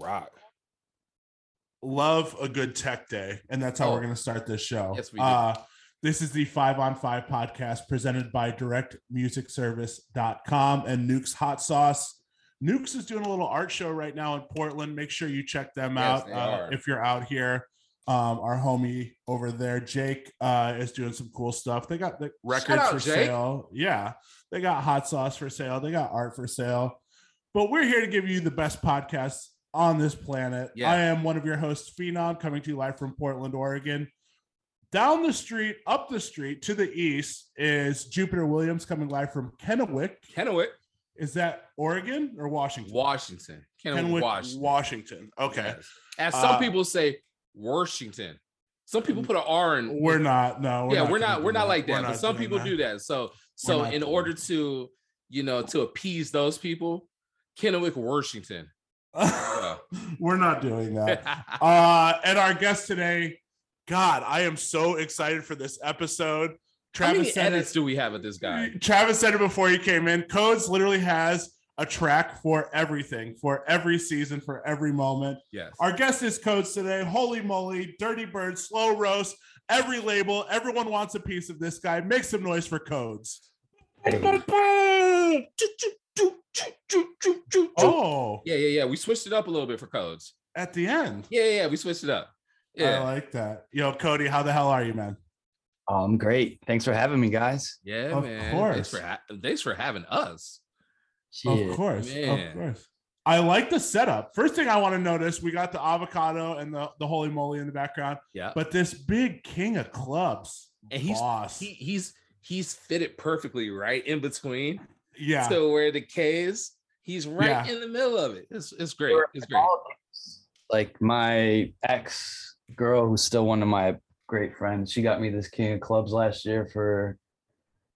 Rock. love a good tech day, and that's how Oh. we're going to start this show. Yes, we do. Uh, this is the Five on Five podcast presented by DirectMusicService.com and Nuke's Hot Sauce. Nukes is doing a little art show right now in Portland. Make sure you check them Yes, out uh, if you're out here. Um, our homie over there, Jake, uh, is doing some cool stuff. They got the records out, for Jake. sale. Yeah, they got hot sauce for sale. They got art for sale. But we're here to give you the best podcast on this planet. Yeah. I am one of your hosts, Phenom, coming to you live from Portland, Oregon. Down the street, up the street to the east is Jupiter Williams coming live from Kennewick. Kennewick, Is that Oregon or Washington? Washington. Kennewick, Washington. Washington. Okay. Yes. As some Uh, people say, Washington. Some people put an R in. We're not. No. yeah, we're gonna not. We're not like We're that. But some people that. do that. So, so in order to, you know, to appease those people, Kennewick, Washington. we're not doing that. Uh, and our guest today, God, I am so excited for this episode. How many Travis said edits it. do we have with this guy? Travis said it before he came in. Codes literally has a track for everything, for every season, for every moment. Yes. Our guest is Codes today. Holy moly, Dirty Bird, Slow Roast, every label. Everyone wants a piece of this guy. Make some noise for Codes. Oh, Yeah, yeah, yeah. We switched it up a little bit for codes. at the end. Yeah, yeah, yeah. We switched it up. Yeah. I like that. Yo, Cody, how the hell are you, man? Um, great. Thanks for having me, guys. yeah, Of man. course. Thanks for ha- thanks for having us. Shit. Of course, man. of course. I like the setup. First thing I want to notice, we got the avocado and the, the holy moly in the background, Yeah, but this big king of clubs, and he's boss. he, he's he's fitted perfectly right in between yeah, So where the K is. He's right Yeah. in the middle of it. It's it's great. It's great. Like my ex girl, who's still one of my great friends, she got me this King of Clubs last year for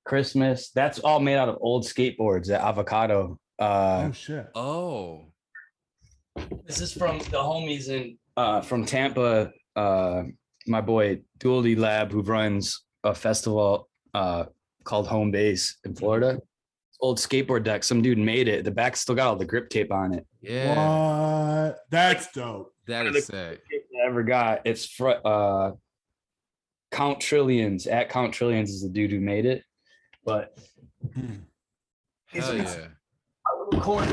Christmas. That's all made out of old skateboards, that avocado. Uh, oh shit. Oh, this is from the homies in uh, from Tampa. Uh, my boy Dooley Lab, who runs a festival uh, called Home Base in Florida. Old skateboard deck. Some dude made it. The back still got all the grip tape on it. yeah, What? That's dope. that is sick. I ever got. It's fr- uh Count Trillions. At Count Trillions is the dude who made it. But He's Hell a- yeah. a little corner.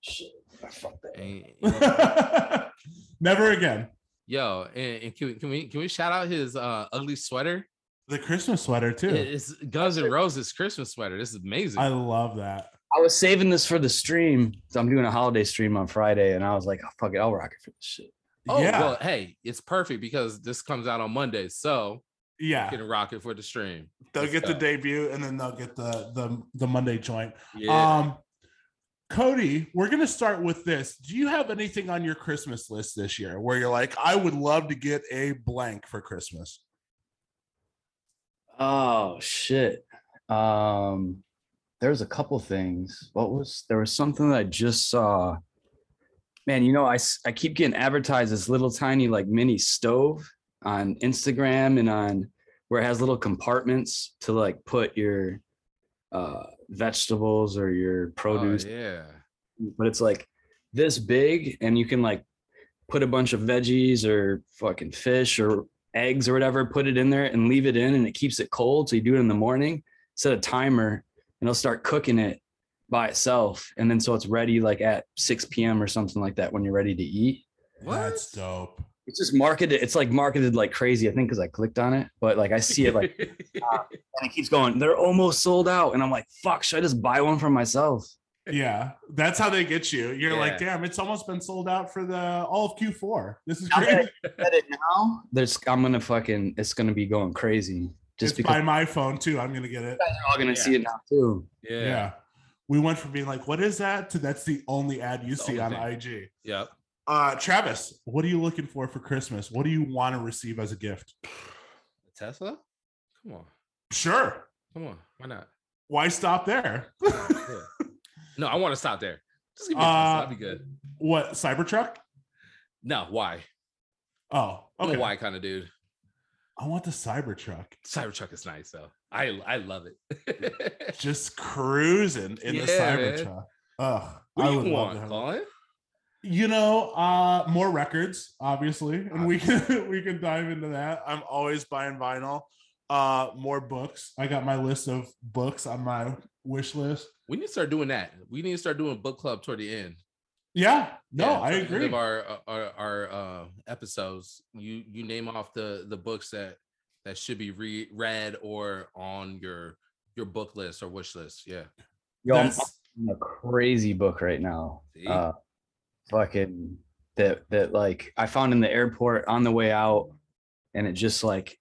Shit, I fucked that. And- Never again. yo, and, and can, we, can we can we shout out his uh ugly sweater? The Christmas sweater too. It's Guns N' Roses Christmas sweater. This is amazing. I love that. I was saving this for the stream. So I'm doing a holiday stream on Friday, and I was like, oh, fuck it, I'll rock it for this shit. oh yeah, well, hey, it's perfect because this comes out on Monday, so yeah. you can rock it for the stream. They'll Let's get the debut and then they'll get the the the Monday joint. Yeah. Um, Cody, we're gonna start with this. Do you have anything on your Christmas list this year where you're like, I would love to get a blank for Christmas? Oh shit. Um, there's a couple things. What was there was something that I just saw. Man, you know, I I keep getting advertised this little tiny like mini stove on Instagram and on where it has little compartments to like put your uh vegetables or your Oh, produce yeah. but it's like this big and you can like put a bunch of veggies or fucking fish or eggs or whatever put it in there and leave it in and it keeps it cold. So you do it in the morning set a timer and it'll start cooking it by itself. And then so it's ready like at 6 p.m or something like that when you're ready to eat. That's What? dope. it's just marketed it's like marketed like crazy. I think because i clicked on it but like i see it like and it keeps going. They're almost sold out and i'm like fuck should i just buy one for myself Yeah, that's how they get you. You're like, damn, it's almost been sold out for the all of Q4. This is Now that great. I said it now there's i'm gonna fucking it's gonna be going crazy just It's because by my phone too. I'm gonna get it. you guys are all gonna Yeah. see it now too. Yeah. yeah. We went from being like, what is that? to that's the only ad you The see on only IG. Yep. Uh Travis, what are you looking for for Christmas? What do you want to receive as a gift? Tesla? Come on. Sure. Come on. Why not? Why stop there? Yeah. no, I want to stop there. Just give me a Uh, That'd be good. what Cybertruck? No, why? Oh, I'm okay. a why kind of dude. I want the Cybertruck. Cybertruck is nice though. I I love it. Just cruising in the Yeah, man. Cybertruck. Ugh. what I do you want, Colin? You know, uh, more records, obviously, and we can we can dive into that. I'm always buying vinyl. Uh, more books. I got my list of books on my wish list. We need to start doing that. We need to start doing book club toward the end. Yeah, no, Yeah, I toward the end agree. Of our our our uh, episodes, you you name off the the books that that should be re- read or on your your book list or wish list. Yeah. Yo, I'm That's- a crazy book right now. See? Uh, fucking that that like I found in the airport on the way out, and it just like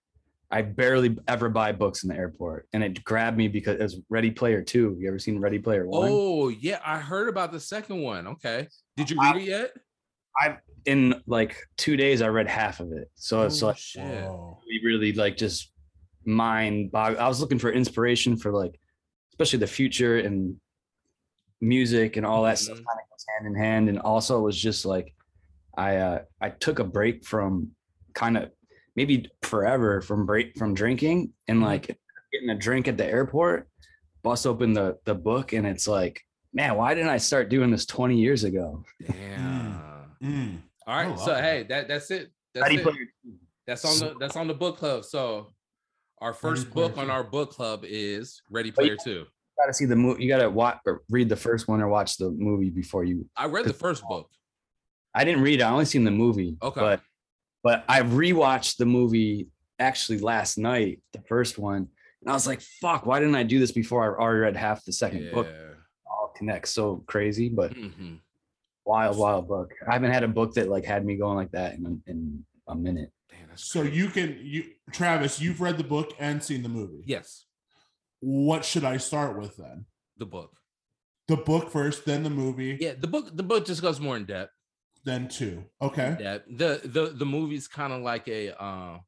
I barely ever buy books in the airport, and it grabbed me because it was Ready Player Two. You ever seen Ready Player One? Oh yeah, I heard about the second one. Okay, did you read it yet? I in like two days, I read half of it. So it's Oh, like shit. Whoa. really, really like just mind bog. I was looking for inspiration for like, especially the future and music and all that stuff Mhm. kind of goes hand in hand. And also it was just like, I uh, I took a break from kind of maybe forever from break from drinking and Mhm. like getting a drink at the airport, bust open the the book and it's like, man, why didn't I start doing this 20 years ago? Yeah. Mm. All right, I so love hey, that that's it. That's Ready it. Player That's on the that's on the book club. So our first Player book on Two. our book club is Ready But Player you- Two. You gotta see the movie. You gotta watch or read the first one or watch the movie before you I read the first book. I didn't read it. I only seen the movie. Okay. But but I rewatched the movie actually last night, the first one, and I was like, "Fuck! Why didn't I do this before I already read half the second book?" All connects so crazy, but Mhm. wild, wild book. I haven't had a book that like had me going like that in a, in a minute. Damn, So crazy. you can you Travis, you've read the book and seen the movie. yes, What should I start with then? the book. The book first, then the movie, Yeah, the book. The book just goes more in depth. Then two. Okay. Yeah, the the the movie's kind of like a. uh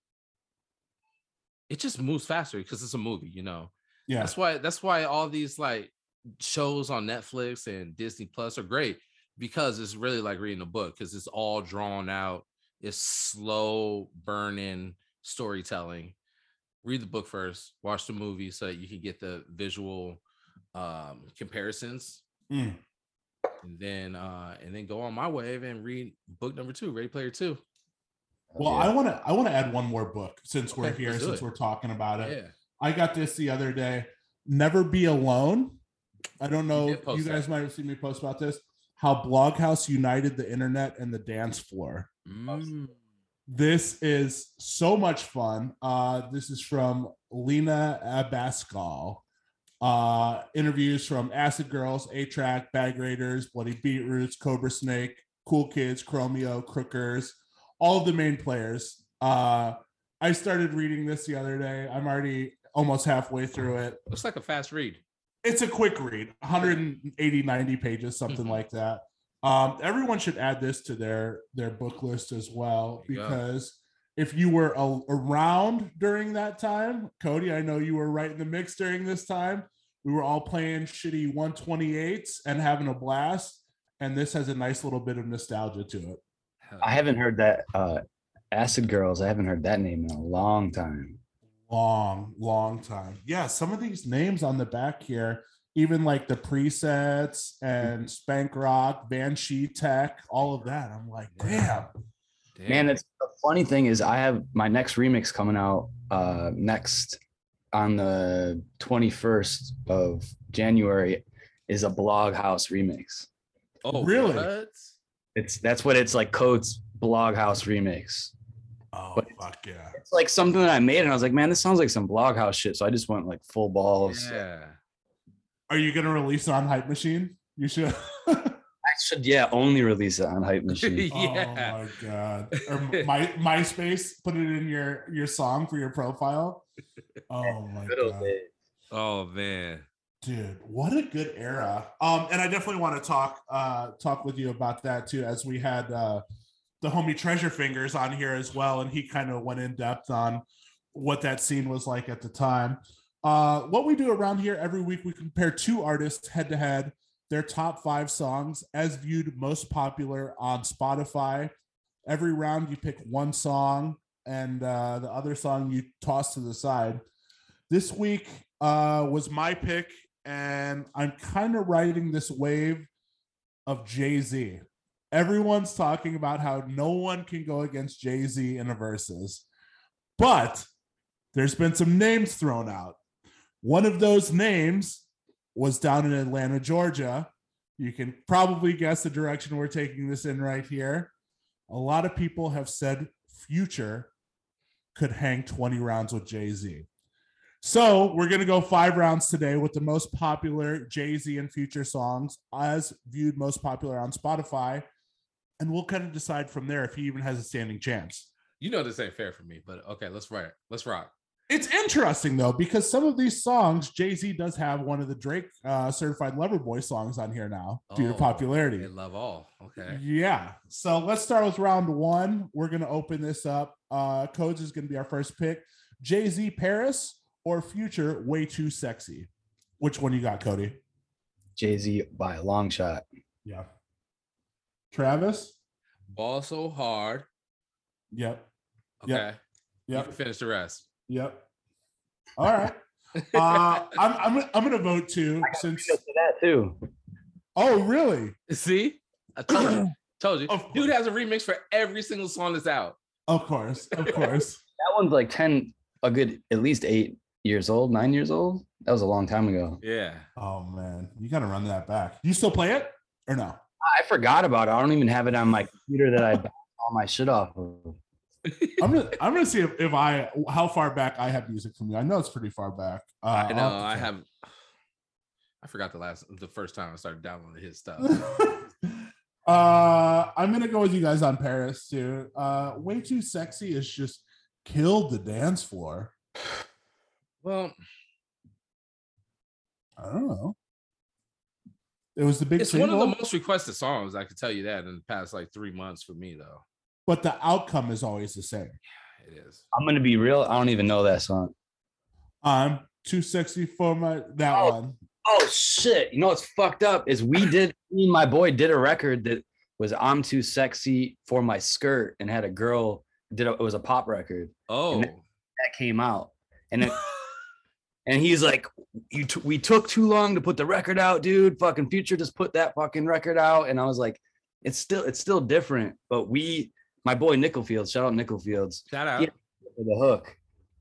It just moves faster because it's a movie, you know. Yeah. That's why that's why all these like shows on Netflix and Disney Plus are great because it's really like reading a book because it's all drawn out. It's slow burning storytelling. Read the book first, watch the movie so that you can get the visual um comparisons Mm. And then uh and then go on my wave and read book number two, Ready Player Two. Well, Yeah. I want to I want to add one more book since we're here, since it. we're talking about it. Yeah. I got this the other day. Never be alone. I don't know. did You, guys that. might have seen me post about this. How Bloghouse united the internet and the dance floor. Mm. This is so much fun. Uh, this is from Lina Abascal. Uh, interviews from Acid Girls, A-Trak, Bag Raiders, Bloody Beetroots, Cobra Snake, Cool Kids, Chromeo, Crookers, all of the main players. Uh, I started reading this the other day. I'm already almost halfway through it. Looks like a fast read. It's a quick read, 180, 90 pages, something Mhm. like that. Um, everyone should add this to their their book list as well because if you were a- around during that time, Cody, I know you were right in the mix during this time. We were all playing shitty 128s and having a blast, and this has a nice little bit of nostalgia to it. I haven't heard that uh Acid Girls. I haven't heard that name in a long time. long long time yeah some of these names on the back here even like the presets and spank rock banshee tech all of that i'm like damn Damn. Man, it's the funny thing is I have my next remix coming out uh next on the 21st of January is a blog house remix. oh really? what? It's that's what it's like codes blog house remix. oh But- fuck yeah It's like something that I made and I was like, man, this sounds like some blog house shit. So I just went like full balls. Yeah. are you gonna release on hype machine you should I should yeah, only release it on Hype Machine. yeah. oh my god or my myspace put it in your your song for your profile oh my Good god. Oh man. dude what a good era um and i definitely want to talk uh talk with you about that too as we had uh the homie treasure fingers on here as well and he kind of went in depth on what that scene was like at the time uh what we do around here every week we compare two artists head to head their top five songs as viewed most popular on spotify every round you pick one song and uh the other song you toss to the side this week uh, was my pick, and I'm kind of riding this wave of Jay Z. everyone's talking about how no one can go against Jay Z in a versus, but there's been some names thrown out. One of those names was down in Atlanta, Georgia. You can probably guess the direction we're taking this in right here. A lot of people have said Future could hang 20 rounds with Jay Z. So we're going to go five rounds today with the most popular Jay Z and Future songs as viewed most popular on Spotify. And we'll kind of decide from there if he even has a standing chance. You know this ain't fair for me, but okay, let's rock. Let's rock. It's interesting though, because some of these songs, Jay Z does have one of the Drake uh, certified lover boy songs on here now due to Oh, popularity. They love all. Okay. Yeah. So let's start with round one. We're going to open this up. Uh, Codes is going to be our first pick. Jay Z Paris or Future Way Too Sexy. Which one you got, Cody? Jay Z by a long shot. Yeah. Travis? Ball so hard. Yep. Okay. Yep. You Yep. can finish the rest. Yep. All right. Uh, I'm, I'm, I'm going to vote too. Since that too. oh, really? See, I told you. Told you. Of Dude has a remix for every single song that's out. Of course, of course. That one's like 10, a good at least eight years old, nine years old. That was a long time ago. Yeah. oh man, you got to run that back. You still play it or no? I forgot about it. I don't even have it on my computer that I bounced all my shit off of. I'm gonna I'm gonna see if, if I how far back I have music from you. I know it's pretty far back. Uh, I know. have I have. I forgot the last, the first time I started downloading his stuff. uh, I'm gonna go with you guys on Paris too. Uh, way too sexy is just killed the dance floor. well, I don't know. It was the big it's one of the most requested songs. I can tell you that in the past like three months for me, though. But the outcome is always the same. It is. I'm gonna be real. I don't even know that song. I'm too sexy for my that Oh. one. Oh shit! You know what's fucked up is we did. Me and my boy did a record that was "I'm too sexy for my skirt" and had a girl did a, it was a pop record Oh, that came out, and it, and he's like, "You t- we took too long to put the record out, dude. Fucking Future just put that fucking record out," and I was like, "It's still it's still different." But we, my boy Nickelfields, shout out Nickelfields, shout out. Yeah. for the hook,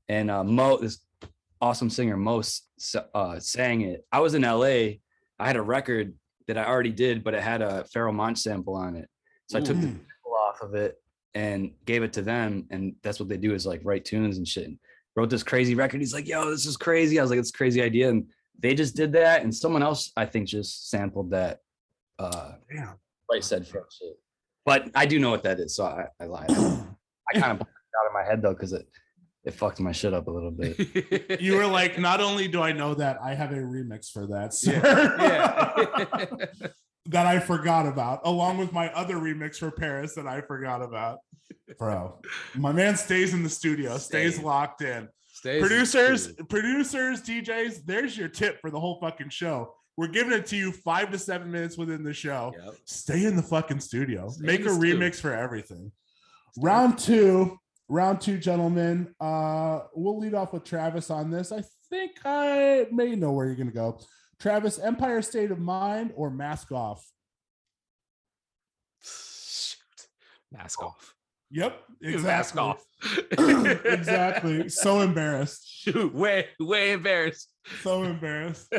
and uh, Mo, this awesome singer, Mo, uh, sang it. I was in LA. I had a record that I already did, but it had a Pharoahe Monch sample on it. So I took the Mm. sample off of it and gave it to them. And that's what they do is like write tunes and shit. And wrote this crazy record. He's like, yo, this is crazy. I was like, it's a crazy idea. And they just did that. And someone else, I think, just sampled that. Uh, Damn. right said Pharaoh shit. But I do know what that is. So I, I lied. I kind of blocked it out of my head though, because it, it fucked my shit up a little bit. you were like, not only do I know that, I have a remix for that, sir. yeah. that I forgot about, along with my other remix for Paris that I forgot about. Bro, my man stays in the studio, stays Stays. locked in. Stays producers, tune. producers, DJs, there's your tip for the whole fucking show. We're giving it to you five to seven minutes within the show. Yep. Stay in the fucking studio. Stay Make a the stew. remix for everything. Round two, round two, gentlemen. Uh, we'll lead off with Travis on this. I think I may know where you're gonna go. Travis, Empire State of Mind or Mask Off? Shoot. Mask off. Yep, Mask exactly. off. exactly. So embarrassed. Shoot, way, way embarrassed. So embarrassed.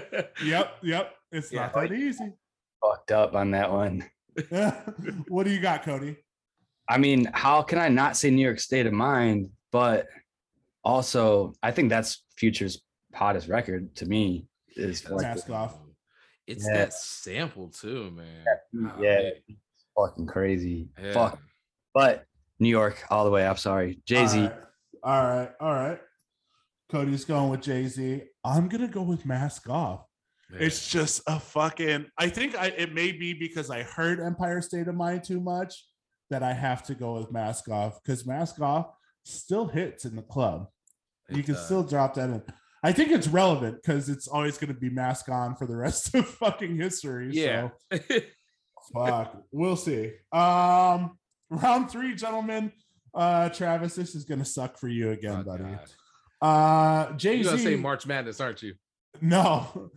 Yep, yep. It's Yeah. not that easy. Fucked up on that one. what do you got, Cody? I mean, how can I not say New York State of Mind? But also, I think that's Future's hottest record to me. Is like, Mask off. It's Yeah. that sample too, man. yeah, Golly. fucking crazy. Yeah. Fuck. But New York, all the way. I'm sorry, Jay Z. All right. All right. All right. Cody's going with Jay Z. I'm gonna go with Mask Off. Man. It's just a fucking. I think I it may be because I heard Empire State of Mind too much that I have to go with Mask Off because Mask Off still hits in the club. you can does. still drop that in. I think it's relevant because it's always going to be mask on for the rest of fucking history. yeah. So fuck. We'll see. Um, round three, gentlemen. Uh, Travis, this is gonna suck for you again, Oh, buddy. God. Uh, Jay You're gonna say March Madness, aren't you? No,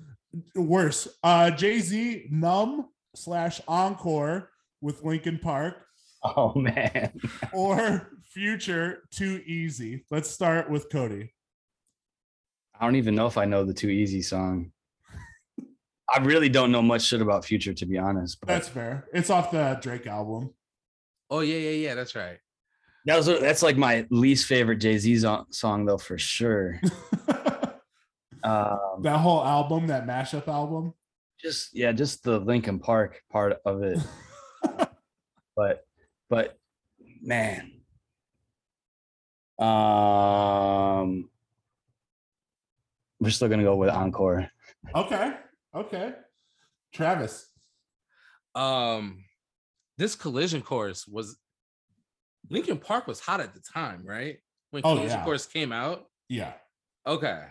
worse. Uh, Jay Z, numb slash encore with Linkin Park Oh man. or Future Too Easy? Let's start with Cody. I don't even know if I know the Too Easy song. I really don't know much shit about Future, to be honest. But That's fair. It's off the Drake album. Oh yeah, yeah, yeah. That's right. That was that's like my least favorite Jay Z song, though, for sure. Um, that whole album, that mashup album. just yeah, just the Linkin Park part of it. but but man. Um we're still gonna go with encore. Okay. Okay. Travis. Um, this collision course was Linkin Park was hot at the time, right? When Oh, yeah. course came out. Yeah. Okay,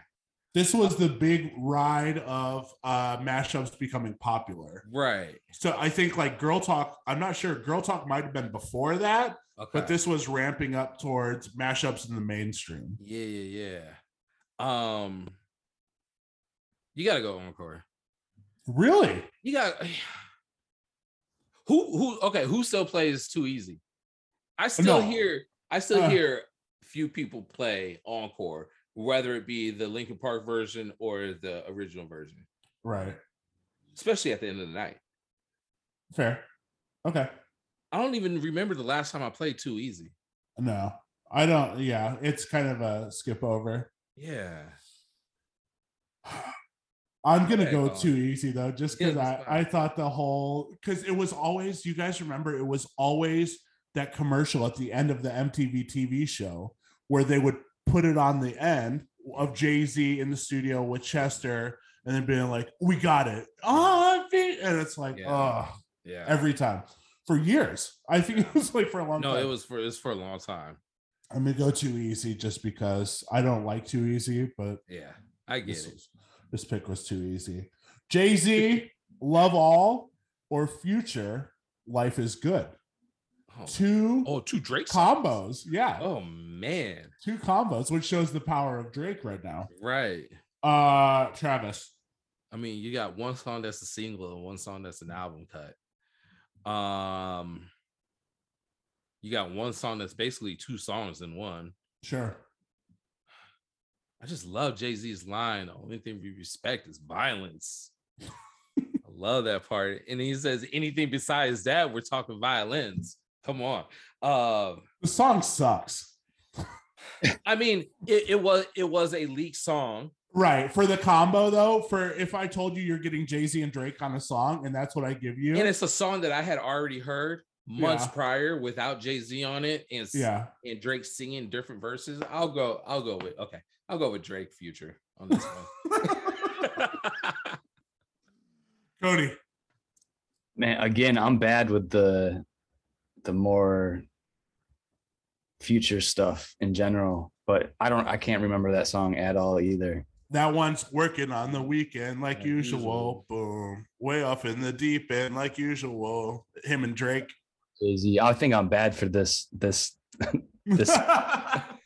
This was the big ride of uh mashups becoming popular. right. So I think like Girl Talk, I'm not sure. Girl Talk might have been before that, Okay, but this was ramping up towards mashups in the mainstream. yeah, yeah, yeah. Um, you gotta go on encore. Really? You got who who okay, who still plays too easy? I still No. hear I still Uh. hear few people play encore, whether it be the Linkin Park version or the original version, Right. especially at the end of the night. Fair. Okay. I don't even remember the last time I played too easy. No, I don't. Yeah, it's kind of a skip over. Yeah. I'm gonna Okay, go Colin. too easy though, just Yeah, because I. I thought the whole because it was always you guys remember it was always that commercial at the end of the MTV TV show where they would put it on the end of Jay Z in the studio with Chester and then being like, "We got it," oh, and it's like, Yeah. oh, Yeah. every time for years. I think it was like for a long no, time. it was for it was for a long time. I'm gonna go too easy just because I don't like too easy, but Yeah. I get this, it. this pick was too easy. Jay Z, Love All, or Future, Life is Good. Oh, Two oh two Drake songs. combos. Yeah, Oh man. two combos, which shows the power of Drake right now. Right. Uh, Travis. I mean, you got one song that's a single and one song that's an album cut. Um, you got one song that's basically two songs in one. Sure. I just love Jay Z's line. The only thing we respect is violence. I love that part. And he says, anything besides that, we're talking violins. Come on. Um, The song sucks. I mean, it, it was it was a leaked song. Right. For the combo, though, for if I told you you're getting Jay Z and Drake on a song and that's what I give you. And it's a song that I had already heard months Yeah. prior without Jay Z on it, and yeah. and Drake singing different verses. I'll go. I'll go with okay. I'll go with Drake Future on this one. Cody. Man, again, I'm bad with the the more future stuff in general, but I don't I can't remember that song at all either. That one's working on the weekend like Like usual. usual. Boom. Way off in the deep end like usual. Him and Drake. Jay-Z. I think I'm bad for this this This-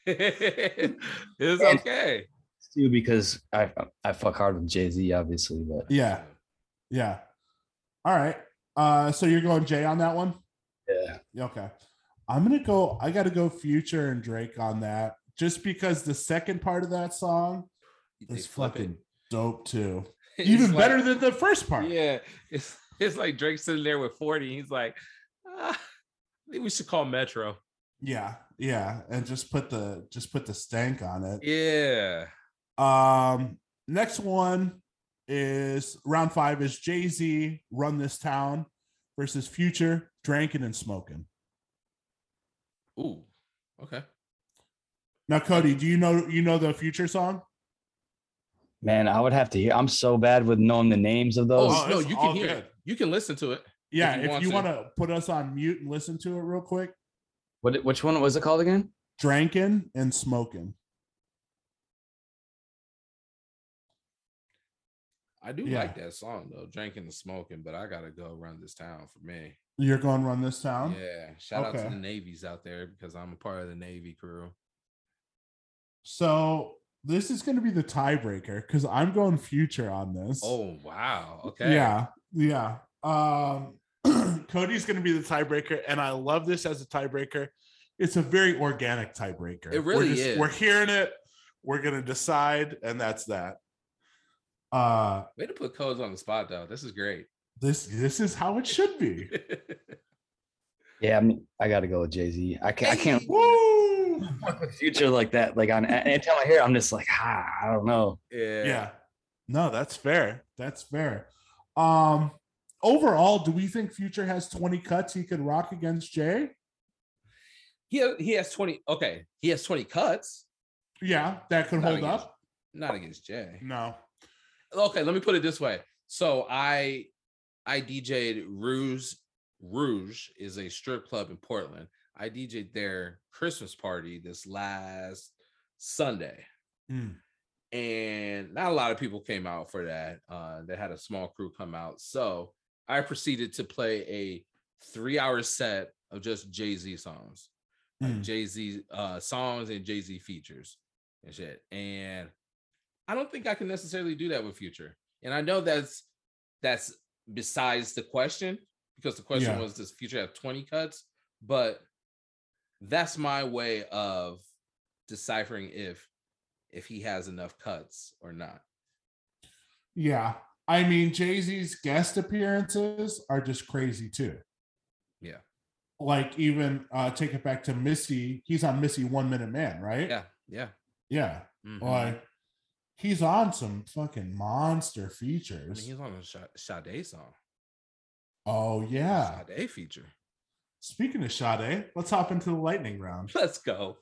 it's okay. too because I I fuck hard with Jay-Z, obviously, but yeah. Yeah. All right. Uh so you're going Jay on that one? Okay. I'm gonna go. I gotta go Future and Drake on that, just because the second part of that song They is flip it. fucking dope too. Even like- better than the first part. Yeah, it's it's like Drake sitting there with 40. He's like, ah, I think we should call Metro. yeah, yeah, and just put the just put the stank on it. Yeah. Um, next one is round five is Jay Z Run This Town versus Future Drinking and Smoking. Ooh. Okay. Now, Cody, do you know you know the Future song? Man, I would have to hear. I'm so bad with knowing the names of Oh, those. Oh, oh no, you can hear good. it. You can listen to it. Yeah, if you want to put us on mute and listen to it real quick. What which one was it called again? Drinking and smoking. I do Yeah. like that song though, drinking and smoking, but I gotta go run this town for me. You're going to run this town. Yeah. Shout out to the Navies out there because I'm a part of the Navy crew. So this is going to be the tiebreaker because I'm going Future on this. Oh wow. Okay. yeah, yeah. Um, Cody's going to be the tiebreaker, and I love this as a tiebreaker. It's a very organic tiebreaker. It really we're is. We're hearing it. We're going to decide, and that's that. Uh, Way to put codes on the spot, though. This is great. this this is how it should be. Yeah, I mean, I got to go with Jay Z. I can't. I can't Woo! fuck with future like that. Like on anytime I hear, I'm just like, ah, I don't know. yeah. Yeah. No, that's fair. That's fair. Um, overall, do we think Future has 20 cuts he could rock against Jay? He he has 20. Okay. He has 20 cuts. Yeah, that could Not hold against- up. Not against Jay. No. Okay, let me put it this way. So I I DJ'd Rouge. Rouge is a strip club in Portland. I DJ'd their Christmas party this last Sunday. Mm. And not a lot of people came out for that. Uh, they had a small crew come out. So I proceeded to play a three hour set of just Jay Z songs, like Mm. Jay Z uh, songs and Jay Z features and shit. And I don't think I can necessarily do that with Future. And I know that's that's besides the question because the question Yeah. was does Future have 20 cuts? But that's my way of deciphering if if he has enough cuts or not. Yeah. I mean, Jay Z's guest appearances are just crazy too. Yeah. Like, even uh, take it back to Missy. He's on Missy One Minute Man, right? Yeah, yeah. Yeah. mhm. Like, he's on some fucking monster I features. mean, he's on a Sade song. oh, yeah. Sade feature. Speaking of Sade, let's hop into the lightning round. Let's go.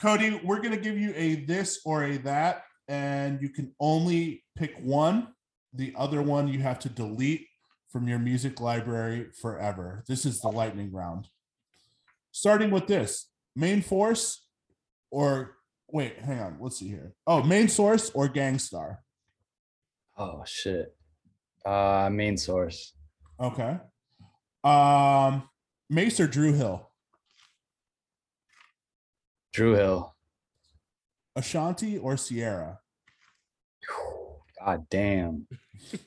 Cody, we're going to give you a this or a that, and you can only pick one. The other one you have to delete from your music library forever. This is the lightning round. Starting with this main force or wait, hang on. Let's see here. Oh, main source or Gang Starr. Oh shit. Uh, main source. Okay. Um, Mase or Dru Hill, Dru Hill. Ashanti or Ciara. God damn.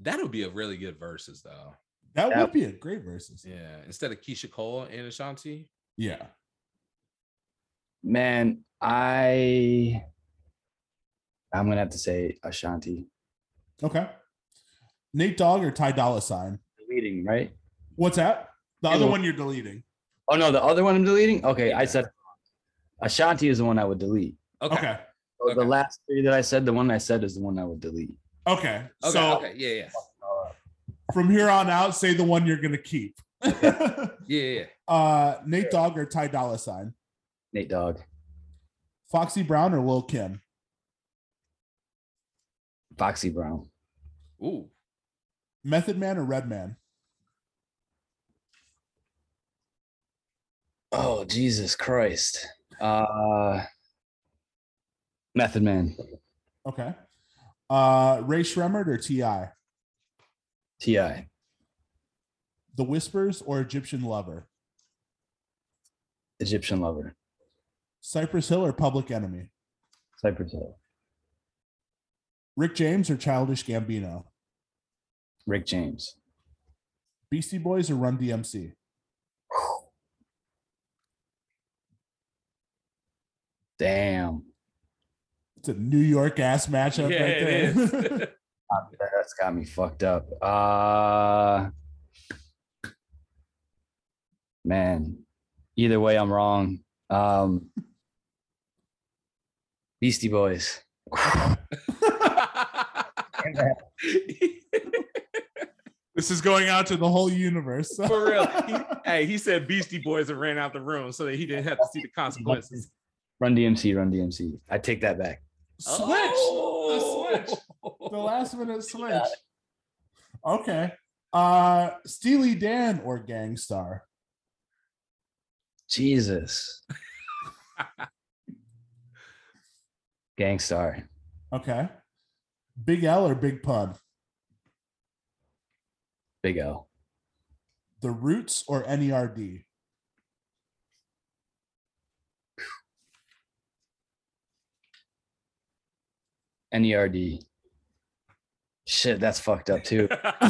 that would be a really good verses though. That Yeah. would be a great versus. Yeah. Instead of Keyshia Cole and Ashanti. Yeah. Man, I I'm gonna have to say Ashanti. Okay. Nate Dogg or Ty Dolla Sign. Deleting, right? What's that? The Yeah, other the- one you're deleting. Oh no, the other one I'm deleting. Okay, I said Ashanti is the one I would delete. Okay. Okay. So Okay. The last three that I said, the one I said is the one I would delete. Okay. Okay. so okay. Yeah. Yeah. from here on out, say the one you're gonna keep. Yeah. Yeah. uh Nate Dogg or Ty Dolla Sign. Nate Dogg, Foxy Brown or Lil Kim. Foxy Brown, Ooh. Method Man or Redman. Oh Jesus Christ. Uh Method Man. Okay. Uh Rae Sremmurd or Ti. T.I. The Whispers or Egyptian Lover. Egyptian lover. Cypress Hill or Public Enemy. Cypress Hill. Rick James or Childish Gambino. Rick James. Beastie Boys or Run DMC. Damn. It's a New York ass matchup Yeah, right it there. is. That's got me fucked up. Uh man. Either way, I'm wrong. Um Beastie Boys. this is going out to the whole universe. For real. He- hey, he said Beastie Boys and ran out the room so that he didn't have to see the consequences. Run DMC, run DMC. I take that back. switch. Oh. The switch. The last minute switch. Okay. Uh Steely Dan or Gang Starr. Jesus. Gang Starr. Okay. Big L or Big Pun. Big L. The Roots or E NERD. NERD. Shit, that's fucked up too.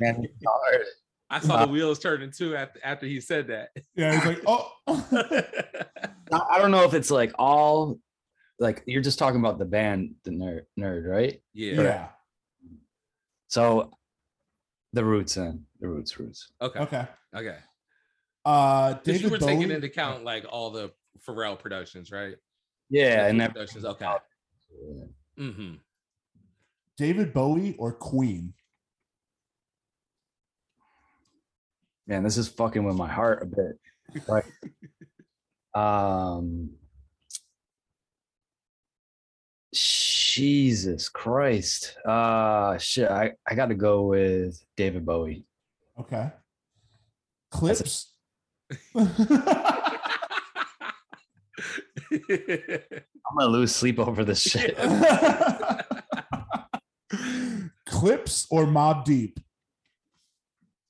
Man, it's hard. I saw the wheels turning too after after he said that. yeah, he's like, oh. I I don't know if it's like all like you're just talking about the band, the nerd, nerd, right? yeah. yeah. So the roots in the roots, roots. Okay. Okay. Okay. Uh, Because you were Bowie. taking into account like all the Pharrell productions, right? Yeah, and that, productions. Okay. Mm-hmm. David Bowie or Queen? Man, this is fucking with my heart a bit. Right. um Jesus Christ. Uh shit. I, I gotta go with David Bowie. Okay. Clipse. I'm gonna lose sleep over this shit. Clipse or Mobb Deep?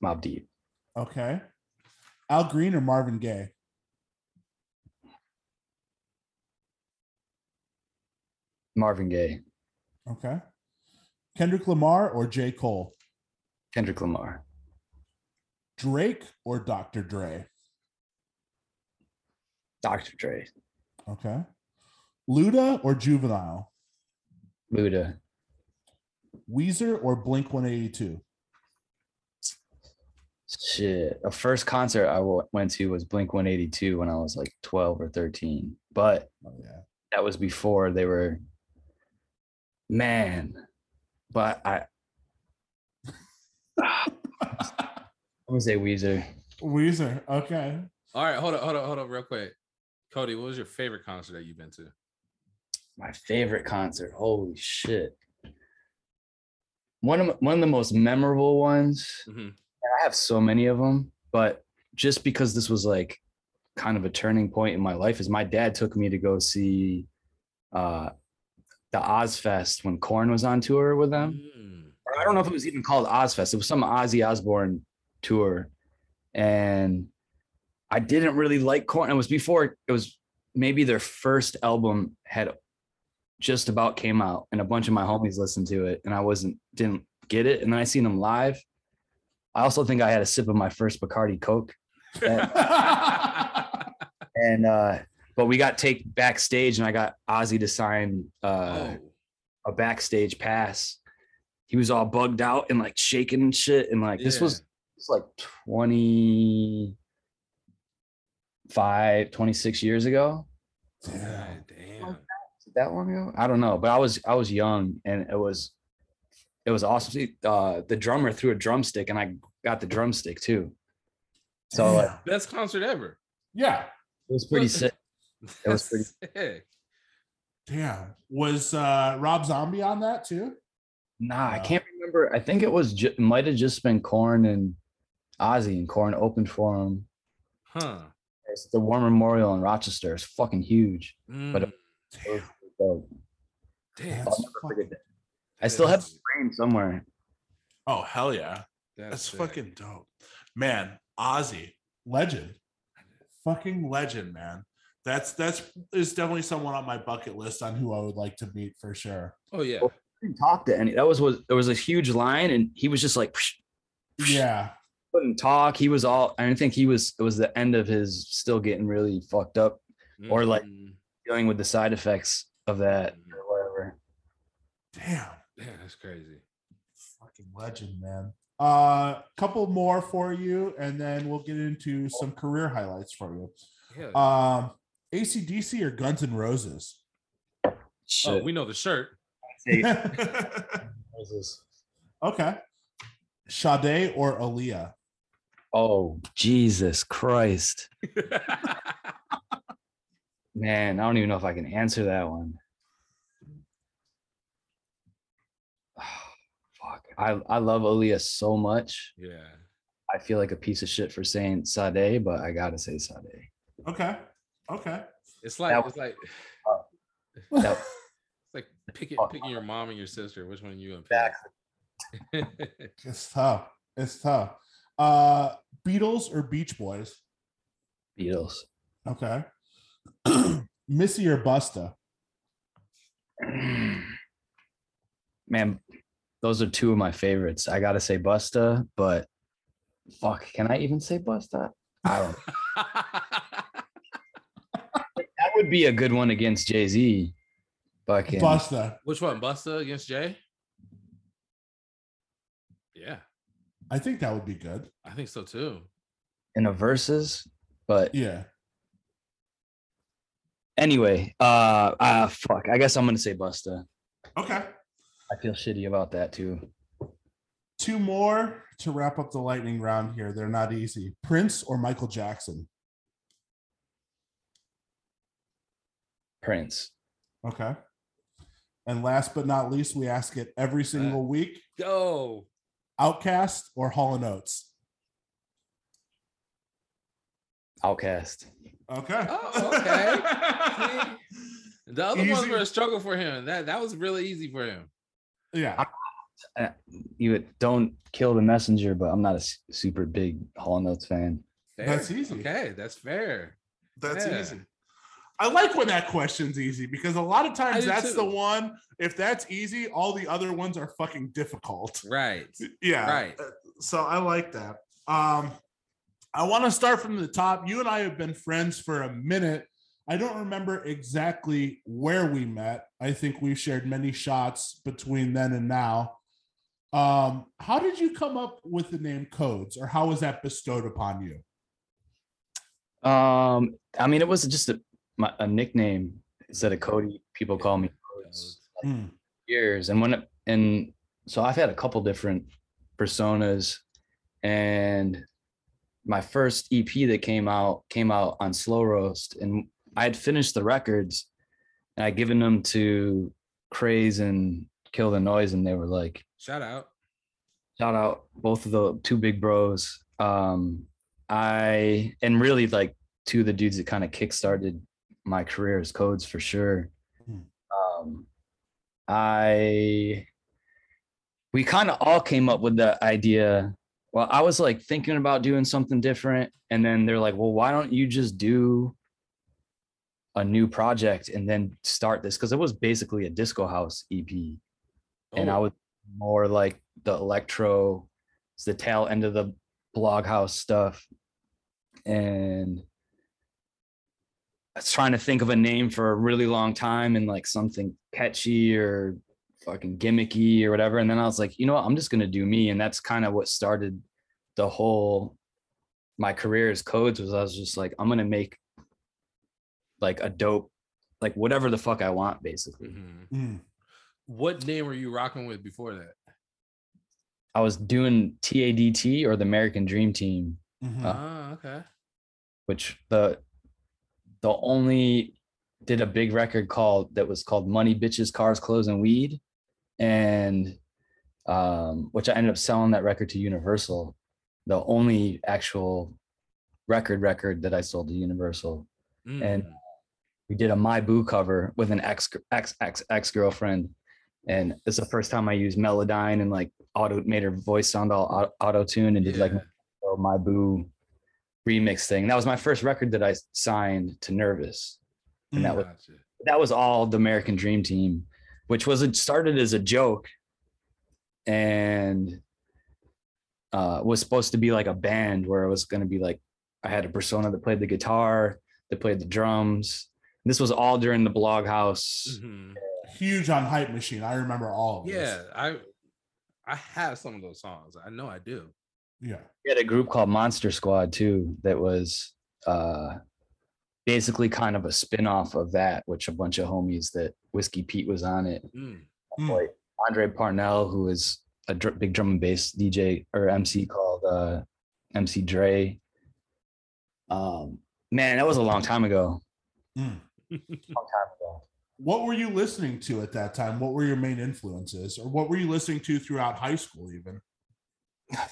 Mobb Deep. Okay. Al Green or Marvin Gaye? Marvin Gaye. Okay. Kendrick Lamar or J. Cole? Kendrick Lamar. Drake or Dr. Dre? Dr. Dre. Okay. Luda or Juvenile? Luda. Weezer or Blink 182? Shit. The first concert I went to was Blink 182 when I was like 12 or 13. But Oh, yeah. that was before they were man. But I I'm gonna say Weezer. Weezer. Okay. All right, hold on, hold on, hold on, real quick. Cody, what was your favorite concert that you've been to? My favorite concert. Holy shit. One of one of the most memorable ones. Mhm. I have so many of them, but just because this was like kind of a turning point in my life is my dad took me to go see uh the Ozzfest when Korn was on tour with them. Mm. I don't know if it was even called Ozzfest. It was some Ozzy Osbourne tour. And I didn't really like Korn. It was before it was maybe their first album had just about came out and a bunch of my homies listened to it and I wasn't didn't get it. And then I seen them live. I also think I had a sip of my first Bacardi Coke. And uh but we got take backstage and I got Ozzy to sign uh oh, a backstage pass. He was all bugged out and like shaking and shit. And like this was, Yeah. this was like 25, 26 years ago. Damn. God damn. That long ago? I don't know, but I was I was young and it was it was awesome. See, Uh the drummer threw a drumstick and I got the drumstick too. So like, Best concert ever. yeah. it was pretty What- sick. It was pretty- sick. Damn. Was uh Rob Zombie on that too? Nah, I can't remember. I think it was ju- might have just been Korn and Ozzy and Korn opened for him. Huh. It's the War Memorial in Rochester. It's fucking huge. But- Mm. It was dope. Damn. I'll never fucking- forget that. I still have the frame somewhere. Oh hell yeah. That's, That's fucking dope. Man, Ozzy, legend. Fucking legend, man. That's that's is definitely someone on my bucket list on who I would like to meet for sure. Oh yeah. didn't talk to any. That was was there was a huge line, and he was just like Yeah. couldn't talk. He was all. I think he was. It was the end of his still getting really fucked up, or like- Mm. dealing with the side effects of that Mhm. or whatever. Damn. Damn, that's crazy. Fucking legend, man. Uh a couple more for you, and then we'll get into some career highlights for you. Yeah. Um ACDC or Guns N' Roses? oh, we know the shirt. Roses. okay. Sade or Aaliyah? oh Jesus Christ, man! I don't even know if I can answer that one. I I love Aaliyah so much. yeah. I feel like a piece of shit for saying Sade, but I gotta say Sade. Okay. Okay. It's like That- it's like That- it's like picking Fuck. picking your mom and your sister. Which one are you gonna pick? It's tough. It's tough. Uh Beatles or Beach Boys? Beatles. Okay. Missy or Busta? man, those are two of my favorites. I gotta say Busta, but fuck, can I even say Busta? I don't. that would be a good one against Jay Z. Fucking Busta. Which one? Busta against Jay? Yeah, I think that would be good. I think so too. in a verses, but Yeah. anyway, uh, uh, fuck. I guess I'm gonna say Busta. Okay. I feel shitty about that too. Two more to wrap up the lightning round here. They're not easy. Prince or Michael Jackson? Prince. Okay. And last but not least, we ask it every single week. Go. OutKast or Hall and Oates? OutKast. Okay. Oh, okay. See? The other ones Easy. were a struggle for him. That that was really easy for him. Yeah. Uh, You don't kill the messenger, but I'm not a super big Hall Notes fan. Fair. That's easy. Okay, that's fair. That's Yeah. easy. I like when that question's easy because a lot of times do that's the one. If that's easy, all the other ones are fucking difficult. Right. Yeah. Right. uh, So I like that. Um, I want to start from the top. You and I have been friends for a minute. I don't remember exactly where we met. I think we've shared many shots between then and now. Um, how did you come up with the name Codes, or how was that bestowed upon you? Um, I mean, it was just a, my, a nickname instead of Cody. People call me Codes Mm, years, and when it, and so I've had a couple different personas, and my first EP that came out came out on Slow Roast, and I had finished the records, and I'd given them to Craze and Kill the Noise, and they were like, Shout out. shout out both of the two big bros um i and really like two of the dudes that kind of kickstarted my career as codes for sure Hmm. um i we kind of all came up with the idea well i was like thinking about doing something different and then they're like well why don't you just do a new project and then start this because it was basically a disco house ep and I Oh, was more like the electro, it's the tail end of the blog house stuff. And I was trying to think of a name for a really long time and like something catchy or fucking gimmicky or whatever. And then I was like, you know what, I'm just gonna do me. And that's kind of what started the whole my career as codes was I was just like, I'm gonna make like a dope, like whatever the fuck I want, basically. mhm. mm. What name were you rocking with before that? I was doing TADT or the American Dream Team, Mhm. Ah, okay. which the the only did a big record called that was called Money Bitches Cars Clothes and Weed and um which I ended up selling that record to Universal the only actual record record that I sold to Universal And- Mm. We did a My Boo cover with an ex ex ex ex girlfriend, and it's the first time I used Melodyne and like auto made her voice sound all auto tune and did like Yeah. a My Boo remix thing. That was my first record that I signed to Nervous. and that was- That was all the American Dream Team, which was it started as a joke, and uh, was supposed to be like a band where it was going to be like I had a persona that played the guitar, that played the drums. This was all during the blog house. Mhm. Huge on Hype Machine. I remember all of this. Yeah, I I have some of those songs. I know I do. Yeah. We had a group called Monster Squad too that was uh, basically kind of a spin-off of that, which a bunch of homies that Whiskey Pete was on it. Mm. Mm. Like Andre Parnell, who is a dr- big drum and bass DJ or MC called uh, MC Dre. Um, man, that was a long time ago. Mm. Long time ago. What were you listening to at that time? What were your main influences, or what were you listening to throughout high school? Even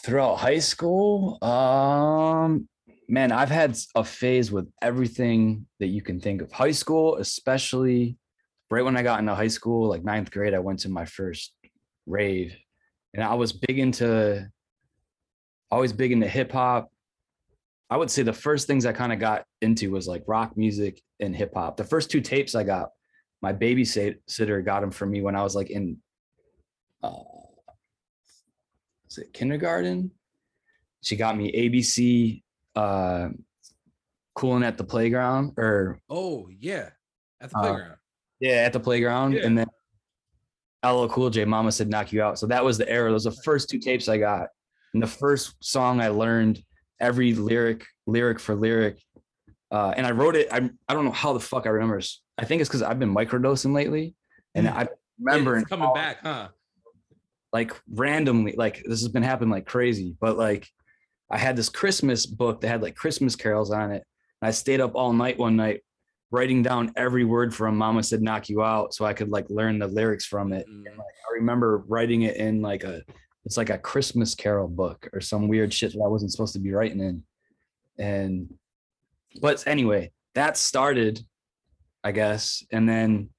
throughout high school um man i've had a phase with everything that you can think of high school especially right when i got into high school like ninth grade i went to my first rave and i was big into always big into hip hop i would say the first things i kind of got into was like rock music and hip hop the first two tapes i got my babysitter got them for me when i was like in uh, it kindergarten? She got me ABC uh, cooling at the playground or Oh yeah, at the Uh, playground. yeah, at the playground. Yeah. And then LL Cool J, Mama said knock you out. So that was the era. Those were the first two tapes I got. And the first song I learned every lyric, lyric for lyric. Uh, and I wrote it. I I don't know how the fuck I remember. I think it's because I've been microdosing lately. And I remember it's coming college, back, huh? like randomly, like this has been happening like crazy. But like I had this Christmas book that had like Christmas carols on it. And I stayed up all night one night writing down every word from Mama Said Knock You Out so I could like learn the lyrics from it. Mm. I remember writing it in like a it's like a Christmas carol book or some weird shit that I wasn't supposed to be writing in. And but anyway, that started, I guess. And then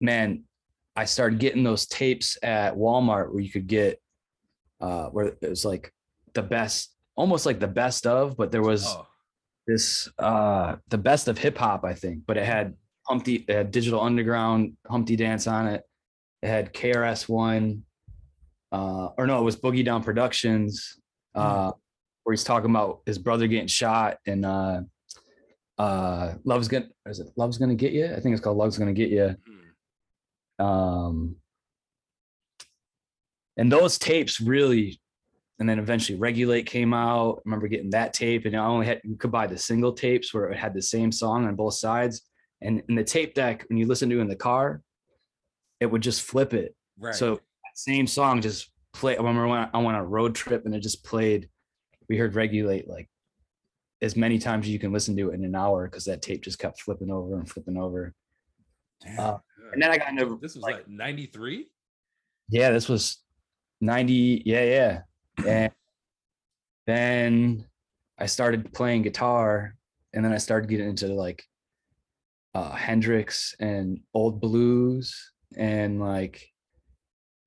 man, I started getting those tapes at Walmart where you could get uh where it was like the best, almost like the best of, but there was Oh, this uh the best of hip hop, I think, but it had Humpty, it had Digital Underground, Humpty Dance on it. It had KRS One, uh, or no, it was Boogie Down Productions, uh, where he's talking about his brother getting shot and uh uh Love's gonna is it Love's gonna get you? I think it's called Love's gonna get you. mm. Um and those tapes really and then eventually regulate came out I remember getting that tape and i only had you could buy the single tapes where it had the same song on both sides and in the tape deck when you listen to it in the car it would just flip it right. so same song just play i remember when i went on a road trip and it just played we heard regulate like as many times as you can listen to it in an hour because that tape just kept flipping over and flipping over uh, and then i got into this was like- like 93. yeah, this was 90. Yeah, yeah. And then I started playing guitar and then I started getting into like uh Hendrix and old blues and like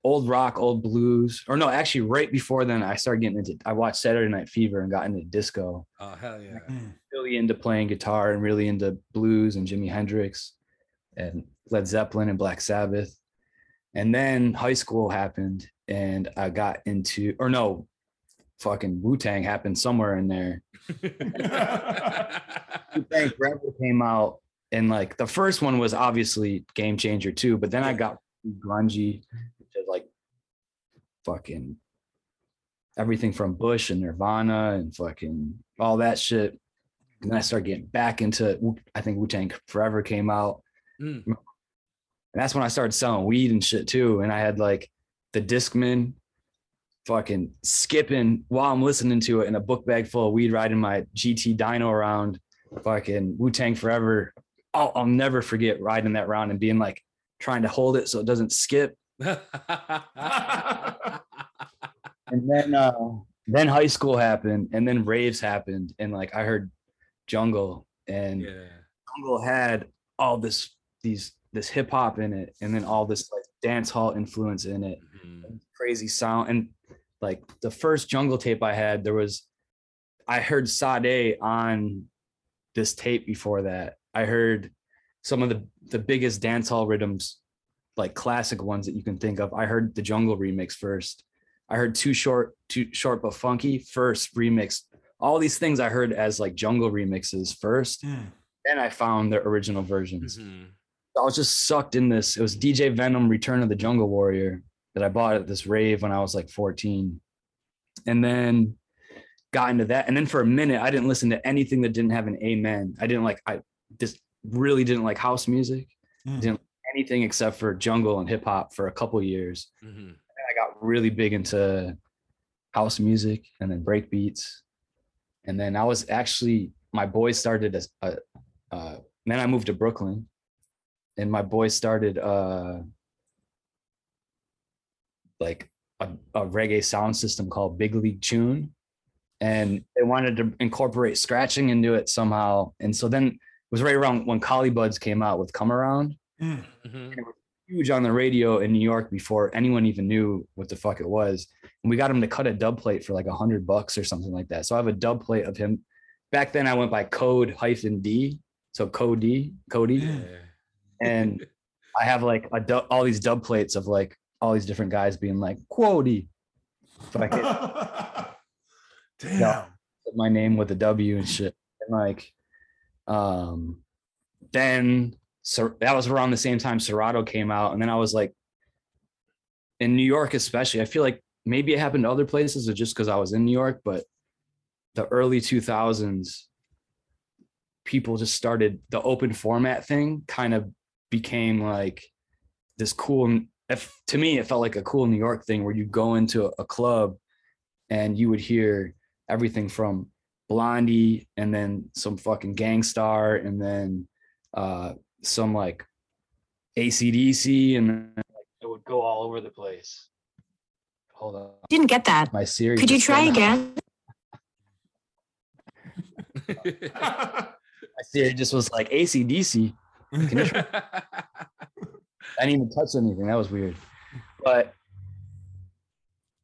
old rock, old blues. Or no, actually right before then I started getting into I watched Saturday Night Fever and got into disco. Oh hell yeah. Mm. Really into playing guitar and really into blues and Jimi Hendrix and Led Zeppelin and Black Sabbath. And then high school happened and I got into, or no, fucking Wu Tang happened somewhere in there. Wu Tang Forever came out. And like the first one was obviously game changer too, but then I got grungy to like fucking everything from Bush and Nirvana and fucking all that shit. And then I started getting back into, I think Wu Tang Forever came out. Mm. And that's when I started selling weed and shit too. And I had like the Discman fucking skipping while I'm listening to it in a book bag full of weed, riding my GT dyno around fucking Wu Tang Forever. I'll, I'll never forget riding that round and being like trying to hold it so it doesn't skip. And then uh then high school happened and then raves happened. And like I heard jungle and yeah. jungle had all this these this hip hop in it and then all this like dance hall influence in it Mhm. crazy sound and like the first jungle tape i had there was i heard sade on this tape before that i heard some of the the biggest dance hall rhythms like classic ones that you can think of i heard the jungle remix first i heard too short too short but funky first remix all these things i heard as like jungle remixes first Mm. then i found the original versions Mhm. I was just sucked in this. It was DJ Venom Return of the Jungle Warrior that I bought at this rave when I was like 14. And then got into that. And then for a minute, I didn't listen to anything that didn't have an amen. I didn't like, I just really didn't like house music, Mm. didn't like anything except for jungle and hip hop for a couple years. Mhm. And I got really big into house music and then break beats. And then I was actually, my boys started a, a uh, then I moved to Brooklyn and my boys started uh like a, a reggae sound system called Big League Tune. And they wanted to incorporate scratching into it somehow. And so then it was right around when Collie Buddz came out with Come Around Mm. Huge on the radio in New York before anyone even knew what the fuck it was. And we got him to cut a dub plate for like a hundred bucks or something like that. So I have a dub plate of him. Back then I went by code hyphen D. So Cody, Cody. Yeah. And I have like a dub, all these dub plates of like all these different guys being like quody fucking Damn. my name with a W and shit. And like, um, then so that was around the same time Serato came out, and then I was like, in New York especially, I feel like maybe it happened to other places or just because I was in New York, but the early two thousands, people just started the open format thing kind of became like this cool if to me it felt like a cool New York thing where you go into a club and you would hear everything from Blondie and then some fucking Gang Starr and then uh some like ACDC and it would go all over the place. Hold on. Didn't get that. My series. Could you try went out. again? My Siri just was like ACDC. Can you try? I didn't even touch anything. That was weird. But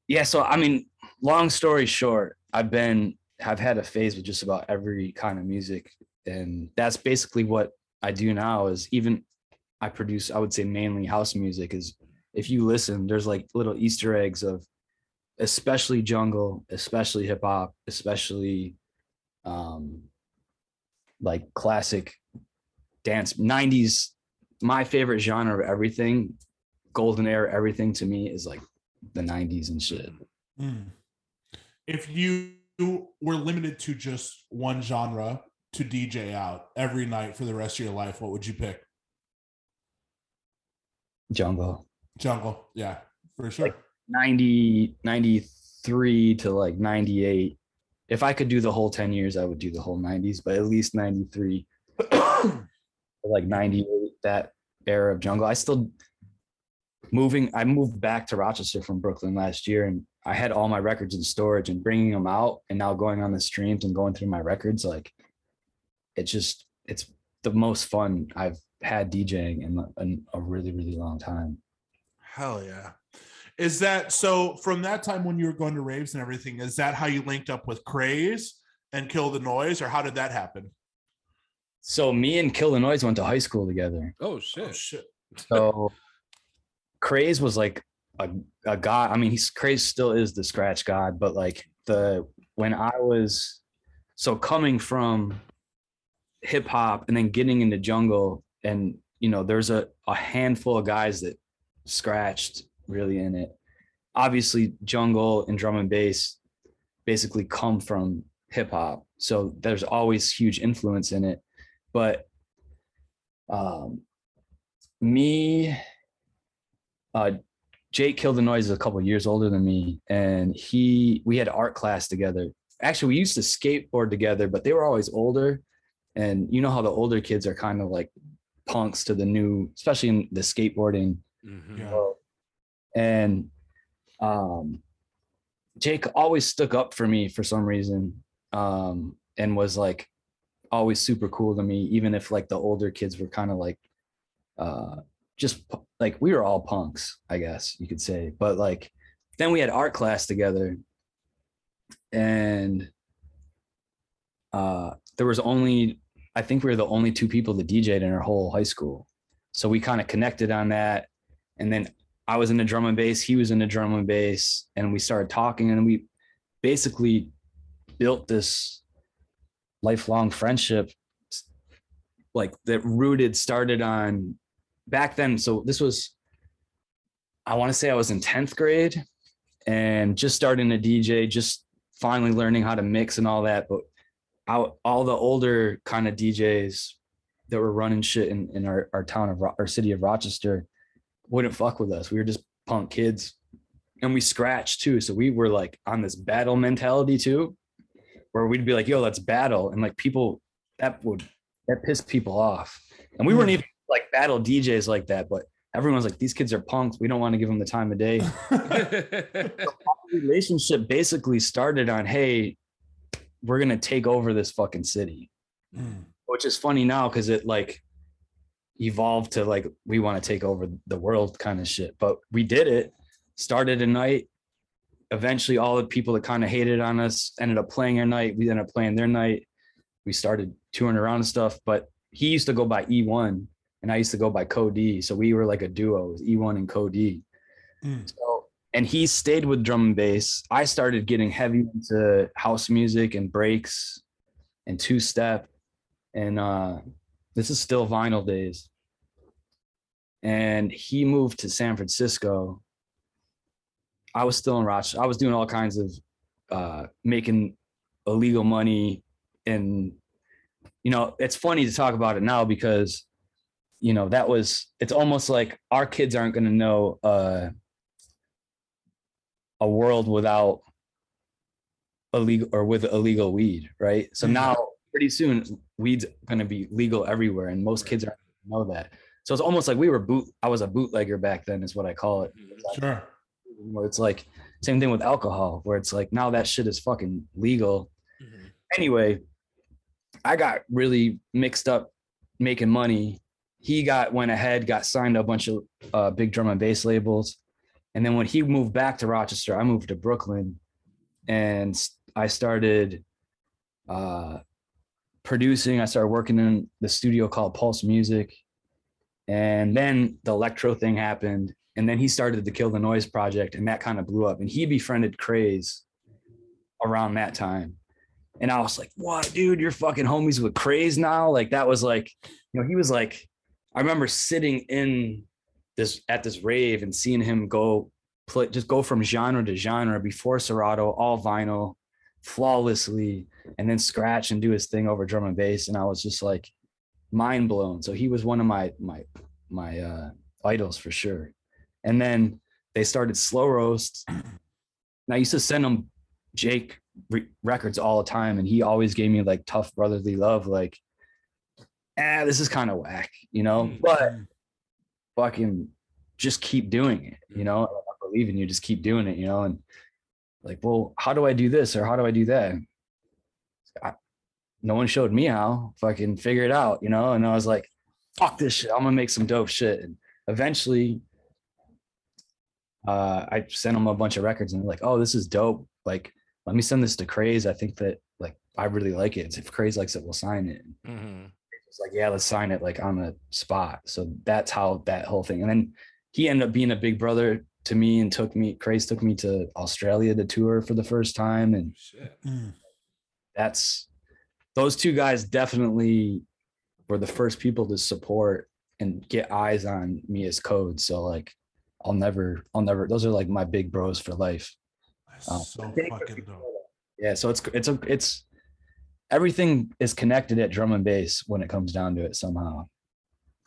yeah, so I mean, long story short, I've been have had a phase with just about every kind of music. And that's basically what I do now is even I produce, I would say mainly house music is if you listen, there's like little Easter eggs of especially jungle, especially hip hop, especially um like classic dance 90s my favorite genre of everything golden era everything to me is like the 90s and shit Mm. If you were limited to just one genre to DJ out every night for the rest of your life, what would you pick? jungle Jungle. Yeah, for sure. 90 93 to like 98 if i could do the whole 10 years i would do the whole 90s but at least 93 like 98 that era of jungle i still moving i moved back to rochester from brooklyn last year and i had all my records in storage and bringing them out and now going on the streams and going through my records like it's just it's the most fun i've had djing in a, in a really really long time Hell yeah. Is that so from that time when you were going to raves and everything, is that how you linked up with Craze and Kill the Noise, or how did that happen? so me and kill the noise went to high school together oh Oh shit. shit. So Craze was like a, a god. I mean, he's Craze still is the scratch god, but like the when I was so coming from hip hop and then getting into jungle, and you know, there's a, a handful of guys that scratched really in it. Obviously, jungle and drum and bass basically come from hip hop. So there's always huge influence in it. But um me uh jake kill the noise is a couple years older than me and he we had art class together actually we used to skateboard together but they were always older and you know how the older kids are kind of like punks to the new especially in the skateboarding Mhm. Yeah. world. and um jake always stuck up for me for some reason um and was like always super cool to me even if like the older kids were kind of like uh just like we were all punks i guess you could say but like then we had art class together and uh there was only i think we were the only two people that dj'd in our whole high school. So we kind of connected on that. And then i was in the drum and bass he was in the drum and bass and we started talking and we basically built this lifelong friendship like that rooted started on back then. So this was i want to say i was in 10th grade and just starting to dj just finally learning how to mix and all that but out all the older kind of djs that were running shit in, in our, our town of Ro- our city of rochester wouldn't fuck with us. We were just punk kids. And we scratched too so we were like on this battle mentality too where we'd be like yo let's battle. And like people that would that pissed people off. And we weren't hmm. even like battle djs like that but everyone's like these kids are punks. We don't want to give them the time of day. The relationship basically started on hey we're gonna take over this fucking city. Mm. which is funny now because it like evolved to like we want to take over the world kind of shit. But we did it. Started a night. Eventually all the people that kind of hated on us ended up playing our night. We ended up playing their night. We started touring around and stuff. But he used to go by e1 and i used to go by cody so we were like a duo e1 and cody Mm. So, and he stayed with drum and bass. I started getting heavy into house music and breaks and two step. And uh, this is still vinyl days. And he moved to San Francisco. I was still in Rochester. I was doing all kinds of uh, making illegal money. And, you know, it's funny to talk about it now because, you know, that was, it's almost like our kids aren't going to know uh, a world without illegal or with illegal weed, right? So Mhm. now pretty soon weed's gonna be legal everywhere and most kids aren't know that. So it's almost like we were boot I was a bootlegger back then is what I call it. Sure. Where it's like same thing with alcohol, where it's like now that shit is fucking legal. Mhm. Anyway, I got really mixed up making money. He got went ahead, got signed to a bunch of uh, big drum and bass labels. And then when he moved back to Rochester, I moved to Brooklyn and I started uh, producing. I started working in the studio called Pulse Music. And then the electro thing happened. And then he started the Kill the Noise project, and that kind of blew up. And he befriended Craze around that time. And I was like, what, dude, you're fucking homies with Craze now? Like, that was like, you know, he was like, I remember sitting in this at this rave and seeing him go play, just go from genre to genre before Serato, all vinyl, flawlessly, and then scratch and do his thing over drum and bass. And I was just like mind blown. So he was one of my my my uh idols for sure. And then they started slow roast. And I used to send him Jake re- records all the time, and he always gave me like tough brotherly love, like, ah, this is kind of whack, you know. Mm. But fucking just keep doing it, you know. I believe in you, just keep doing it, you know. And like, well, how do I do this or how do I do that? I, no one showed me how. Fucking figure it out, you know. And I was like, fuck this shit. I'm gonna make some dope shit. And eventually, uh, I sent them a bunch of records and they're like, oh, this is dope. Like, let me send this to Craze. I think that like I really like it. If Craze likes it, we'll sign it. And It's like, yeah, let's sign it like on the spot. So that's how that whole thing. And then he ended up being a big brother to me and took me, Craze took me to Australia to tour for the first time. And Shit. Mm. that's those two guys definitely were the first people to support and get eyes on me as code. So like I'll never, I'll never, those are like my big bros for life. That's Oh. so fucking dope. Yeah. So it's, it's, a, it's, everything is connected at drum and bass when it comes down to it somehow.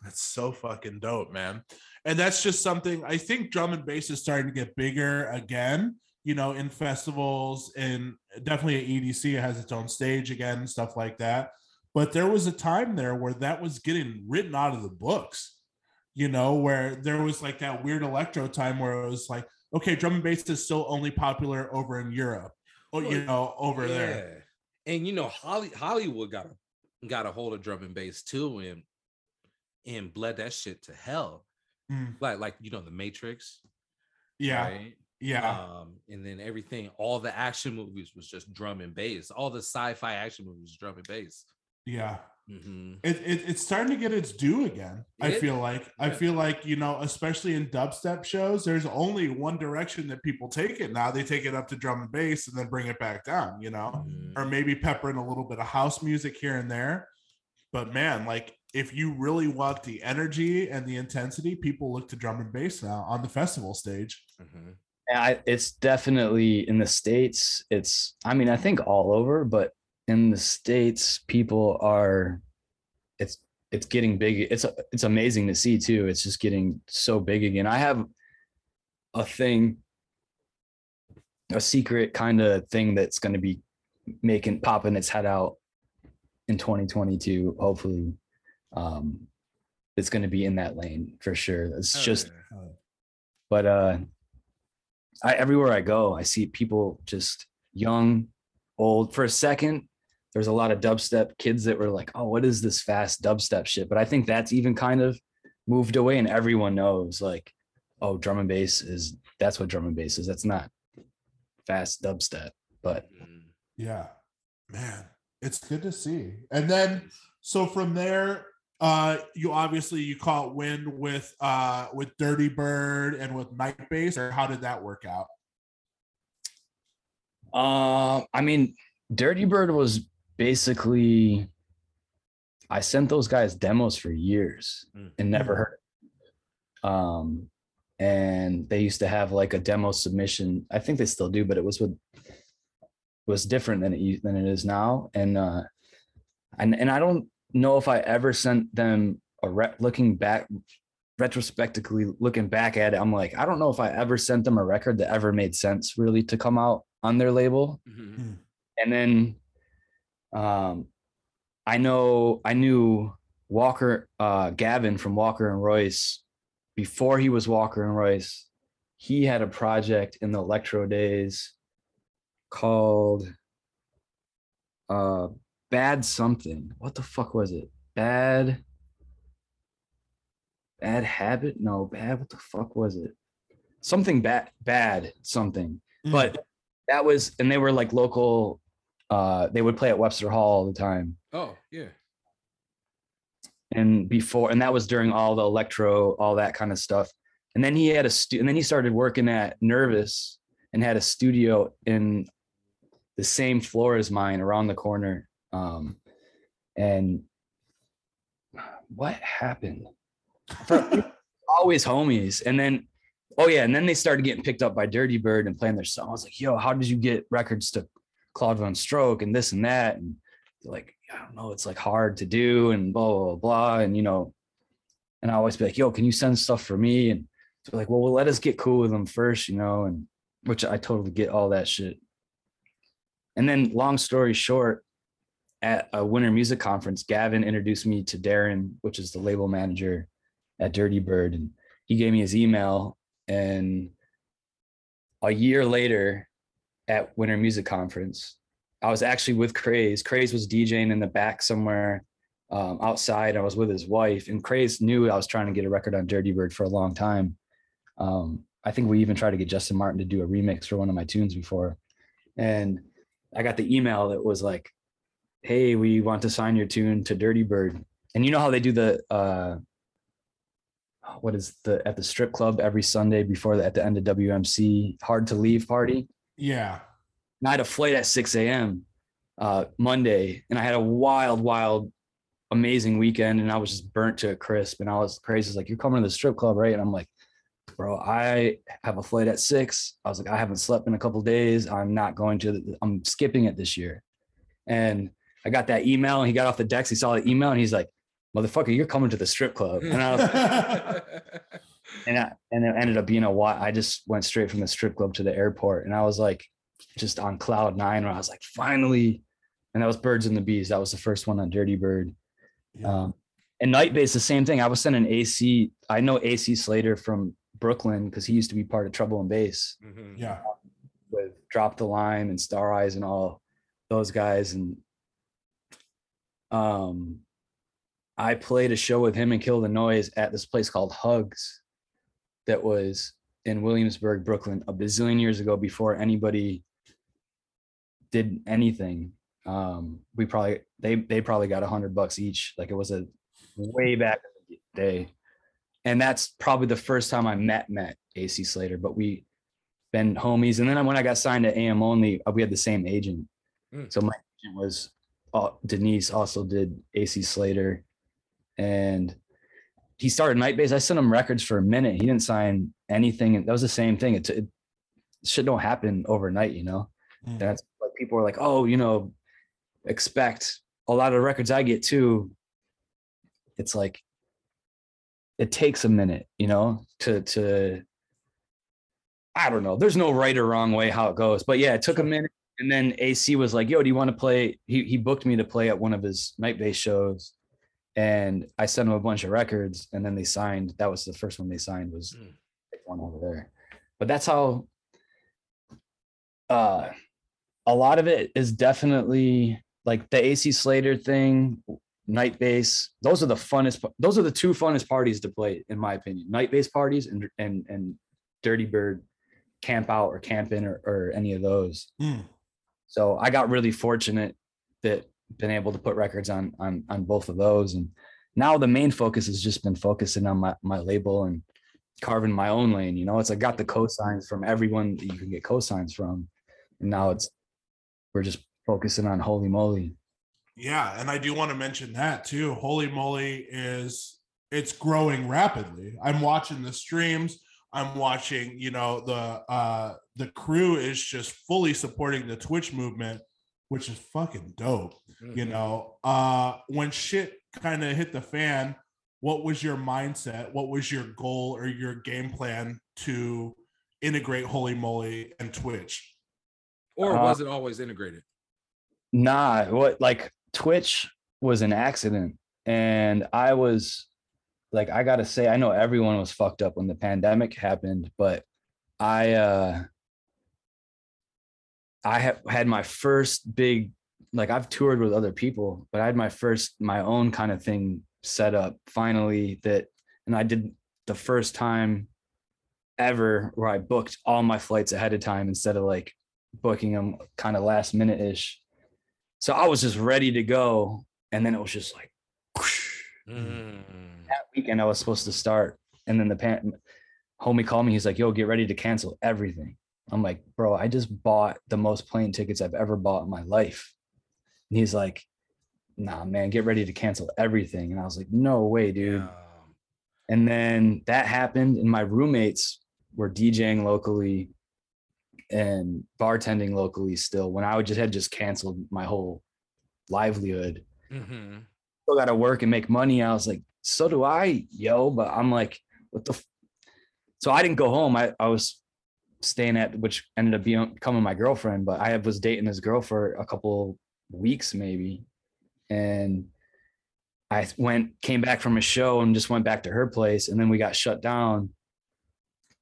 That's so fucking dope, man. And that's just something I think drum and bass is starting to get bigger again, you know, in festivals and definitely at EDC it has its own stage again, stuff like that. But there was a time there where that was getting written out of the books, you know, where there was like that weird electro time where it was like, okay, drum and bass is still only popular over in Europe, or you oh, know, over there. And you know, Holly Hollywood got a got a hold of drum and bass too, and and bled that shit to hell. Mm, Like like you know, the Matrix. yeah, Right? yeah, Um, and then everything, all the action movies was just drum and bass. All the sci-fi action movies, drum and bass. yeah. Mhm. it, it it's starting to get its due again. I feel like I feel like you know, especially in dubstep shows, there's only one direction that people take it. Now they take it up to drum and bass and then bring it back down. You know, Mhm. or maybe pepper in a little bit of house music here and there. But man, like if you really want the energy and the intensity, people look to drum and bass now on the festival stage. Mhm. Yeah, I, it's definitely in the states. It's, I mean, I think all over, but in the states, people are. It's it's getting big. It's it's amazing to see too. It's just getting so big again. I have a thing, a secret kind of thing that's going to be making popping its head out in 2022. Hopefully, um, it's going to be in that lane for sure. It's Hell just yeah. but uh I everywhere I go, I see people just young, old. For a second, there's a lot of dubstep kids that were like, "Oh, what is this fast dubstep shit?" But I think that's even kind of moved away, and everyone knows like, "Oh, drum and bass is that's what drum and bass is. That's not fast dubstep." But. Yeah, man, it's good to see. And then so from there, uh you obviously you caught wind with uh with dirty bird and with Night Bass or how did that work out Uh, I mean, Dirty Bird was basically. I sent those guys demos for years Mm. and never heard. Um, and they used to have like a demo submission. I think they still do, but it was with was different than it than it is now. And uh, and and I don't know if I ever sent them a re- looking back retrospectively looking back at it i'm like i don't know if i ever sent them a record that ever made sense really to come out on their label Mhm. and then um i know i knew walker uh gavin from walker and royce. Before he was walker and royce he had a project in the electro days called uh bad something. What the fuck was it? Bad bad habit? No bad what the fuck was it? Something bad bad something. Mm. but that was and they were like local uh they would play at webster hall all the time. Oh yeah. and before and that was during all the electro all that kind of stuff. And then he had a stu- and then he started working at nervous and had a studio in the same floor as mine around the corner. Um and what happened? Always homies. And then oh yeah and then they started getting picked up by dirty bird and playing their song. I was like yo how did you get records to Claude VonStroke and this and that and like i don't know it's like hard to do and blah blah blah, and you know and i always be like yo can you send stuff for me? And they're like well, well let us get cool with them first you know and which i totally get all that shit. And then long story short at a winter music conference gavin introduced me to darren which is the label manager at dirty bird and he gave me his email and a year later at winter music conference. I was actually with craze. Craze was djing in the back somewhere um, outside. I was with his wife and craze knew i was trying to get a record on dirty bird for a long time. Um, i think we even tried to get justin martin to do a remix for one of my tunes before. And i got the email that was like hey we want to sign your tune to dirty bird. And you know how they do the uh what is the at the strip club every Sunday before the, at the end of WMC hard to leave party. Yeah And I had a flight at 6 a.m. Uh, Monday, and I had a wild, wild, amazing weekend, and I was just burnt to a crisp. And I was crazy. It's like, "You're coming to the strip club, right?" And I'm like, "Bro, I have a flight at six. I was like, I haven't slept in a couple days. I'm not going to. the- I'm skipping it this year." And I got that email, and he got off the decks. He saw the email, and he's like, "Motherfucker, you're coming to the strip club." And I was and I, and it ended up being a while. I just went straight from the strip club to the airport, and I was like, just on cloud nine. Where I was like, finally, and that was Birds and the Bees. That was the first one on Dirty Bird. Yeah. Um, and Night Bass, the same thing. I was sending AC. I know AC Slater from Brooklyn because he used to be part of Trouble and Bass Mhm. yeah with Drop the Lime and Star Eyes and all those guys. And um, I played a show with him and Kill the Noise at this place called Hugs that was in Williamsburg, Brooklyn, a bazillion years ago before anybody did anything. Um, we probably they they probably got a hundred bucks each. Like it was a way back day. And that's probably the first time I met met AC Slater, but we been homies. And then when I got signed to AM only, uh, we had the same agent. Mm. So my agent was uh, Denise also did AC Slater. And he started Night Bass. I sent him records for a minute. He didn't sign anything. And that was the same thing. It, it shit don't happen overnight, you know? Mm. That's like people are like, oh, you know, expect a lot of records I get too. It's like it takes a minute, you know, to to I don't know. There's no right or wrong way how it goes. But yeah, it took a minute. And then AC was like, yo, do you want to play? He he booked me to play at one of his Night Bass shows. And I sent them a bunch of records and then they signed. That was the first one they signed was Mm. one over there. But that's how uh a lot of it is definitely like the AC Slater thing, Night Bass. Those are the funnest. Those are the two funnest parties to play, in my opinion. Night Bass parties and and and Dirty Bird camp out or camp in or, or any of those. Mm. So I got really fortunate that been able to put records on on on both of those, and now the main focus has just been focusing on my, my label and carving my own lane. You know, it's I got the cosigns from everyone that you can get cosigns from. And now it's we're just focusing on holy moly. Yeah, and I do want to mention that too. Holy moly is it's growing rapidly. I'm watching the streams. I'm watching, you know, the uh the crew is just fully supporting the Twitch movement, which is fucking dope. Mm-hmm. You know, uh when shit kind of hit the fan, what was your mindset? What was your goal or your game plan to integrate Holy Moly and Twitch? or Uh, was it always integrated? Nah, what like Twitch was an accident. And I was like, I gotta say, I know everyone was fucked up when the pandemic happened, but I uh I have had my first big like I've toured with other people, but I had my first my own kind of thing set up finally that and I did the first time ever where I booked all my flights ahead of time instead of like booking them kind of last minute ish. So I was just ready to go. And then it was just like Mm. that weekend I was supposed to start. And then the pan- homie called me. He's like, yo, get ready to cancel everything. I'm like, bro, I just bought the most plane tickets I've ever bought in my life. And he's like, nah, man, get ready to cancel everything. And I was like, no way, dude. Yeah. And then that happened, and my roommates were DJing locally and bartending locally still when I would just had just canceled my whole livelihood. Mhm. Still got to work and make money. I was like, so do I, yo. But I'm like, what the? F-? So I didn't go home. I, I was staying at, which ended up being becoming my girlfriend. But I was dating this girl for a couple weeks maybe, and I went came back from a show and just went back to her place, and then we got shut down.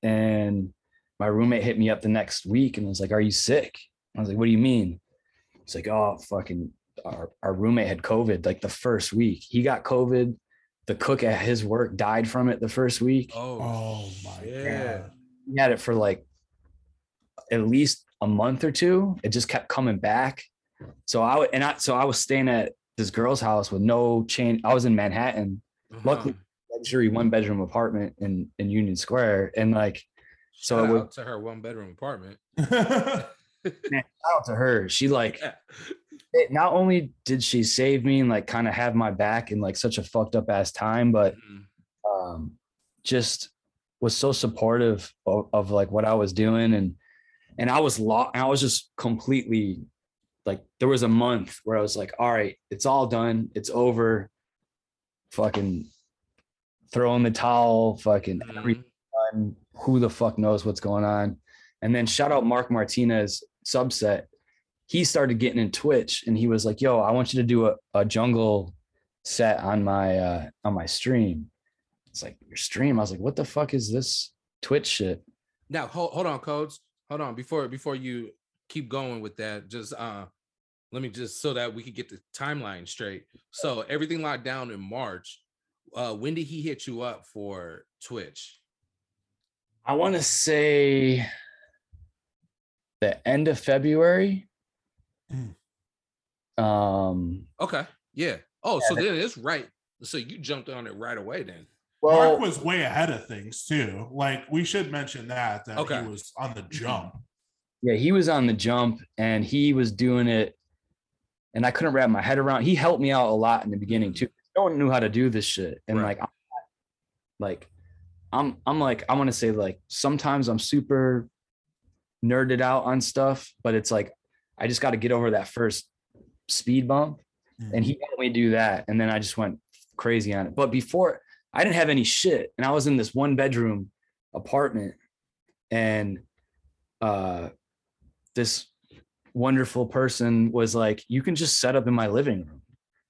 And my roommate hit me up the next week and was like, "Are you sick?" I was like, "What do you mean?" It's like, "Oh, fucking." Our, our roommate had COVID like the first week. He got COVID. The cook at his work died from it the first week. Oh, Oh my shit. god. He had it for like at least a month or two. It just kept coming back. So I and I so I was staying at this girl's house with no chain. I was in Manhattan, Luckily- Uh-huh. luxury one bedroom apartment in in Union Square, and like so Shout it would- out to her one bedroom apartment. shout out to her. She like Yeah. it, not only did she save me and like kind of have my back in like such a fucked up ass time, but Mhm. um, just was so supportive of, of like what I was doing and and I was lost. I was just completely like there was a month where I was like, all right, it's all done, it's over. Fucking throwing the towel, fucking Mhm. Who the fuck knows what's going on? And then shout out Mark Martinez subset. He started getting in Twitch and he was like, yo, I want you to do a, a jungle set on my uh on my stream. It's like your stream. I was like, what the fuck is this Twitch shit? Now hold, hold on, codes. Hold on before before you keep going with that. Just uh let me just so that we could get the timeline straight. So everything locked down in March. Uh when did he hit you up for Twitch? I want to say the end of February. Mm. Um Okay. Yeah. Oh, so Yeah. then it's right. So you jumped on it right away then. Well Mark was way ahead of things too. Like we should mention that that Okay. he was on the mm-hmm. jump. Yeah, he was on the jump and he was doing it. And I couldn't wrap my head around. He helped me out a lot in the beginning mm-hmm. too. No one knew how to do this shit. And Right. like, I'm like, I'm I'm like, I want to say like sometimes I'm super nerded out on stuff, but it's like I just got to get over that first speed bump. And he mm-hmm. helped me do that. And then I just went crazy on it. But before I didn't have any shit. And I was in this one bedroom apartment. And uh this wonderful person was like, you can just set up in my living room.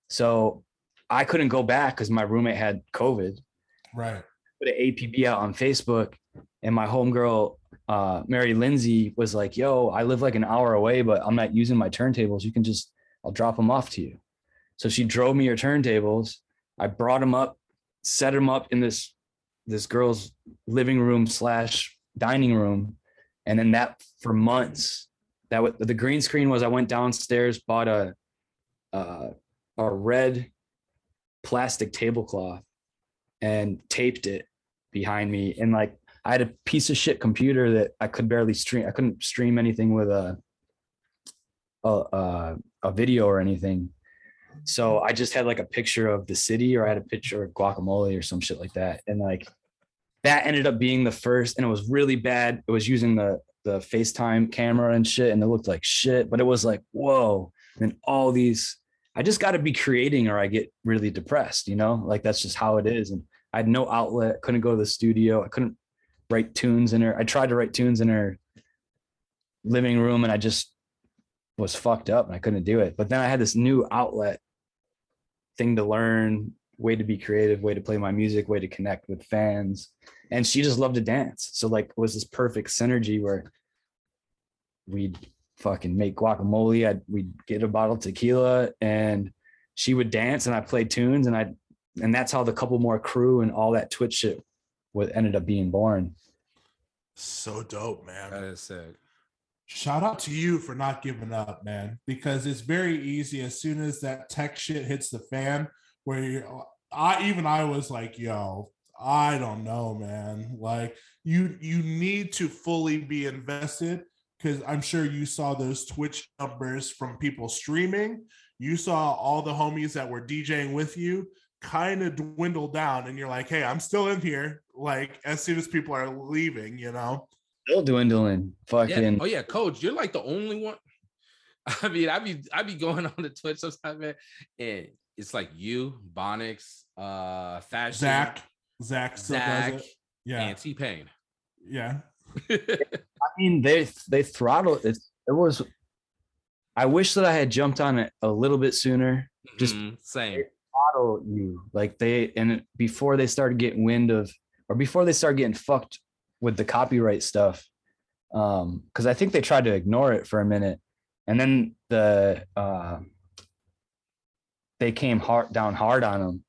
So I couldn't go back because my roommate had COVID. Right. Put an APB out on Facebook, and my homegirl, uh, Mary Lindsay, was like, "Yo, I live like an hour away, but I'm not using my turntables. You can just, I'll drop them off to you." So she drove me her turntables. I brought them up, set him up in this this girl's living room slash dining room, and then that for months. That was, the green screen was I went downstairs, bought a uh, a red plastic tablecloth and taped it behind me. And like I had a piece of shit computer that I could barely stream. I couldn't stream anything with a a, a, a video or anything. So I just had like a picture of the city or I had a picture of guacamole or some shit like that. And like that ended up being the first and it was really bad. It was using the the FaceTime camera and shit and it looked like shit, but it was like, whoa. And all these I just got to be creating or I get really depressed, you know? Like that's just how it is and I had no outlet, couldn't go to the studio. I couldn't write tunes in her. I tried to write tunes in her living room and I just was fucked up and I couldn't do it. But then I had this new outlet thing to learn, way to be creative, way to play my music, way to connect with fans. And she just loved to dance. So like it was this perfect synergy where we'd fucking make guacamole. I'd we'd get a bottle of tequila and she would dance and I played tunes and I and that's how the couple more crew and all that Twitch shit what ended up being born. So dope, man. That is sick. Shout out to you for not giving up, man, because it's very easy as soon as that tech shit hits the fan, where you I even I was like, yo, I don't know, man. Like you you need to fully be invested because I'm sure you saw those Twitch numbers from people streaming. You saw all the homies that were DJing with you kind of dwindle down, and you're like, hey, I'm still in here. Like as soon as people are leaving, you know still dwindling. Fucking. Yeah. Oh yeah, coach, you're like the only one. I mean, I be I be going on the Twitch sometimes, man, and it's like you, Bonix, uh, Fashion, Zach, Zach, Zach, yeah, and T Pain. Yeah. I mean, they they throttled it. It was. I wish that I had jumped on it a little bit sooner. Just Mhm, same. throttle you like they and before they started getting wind of or before they started getting fucked with the copyright stuff um because i think they tried to ignore it for a minute and then the uh they came hard down hard on them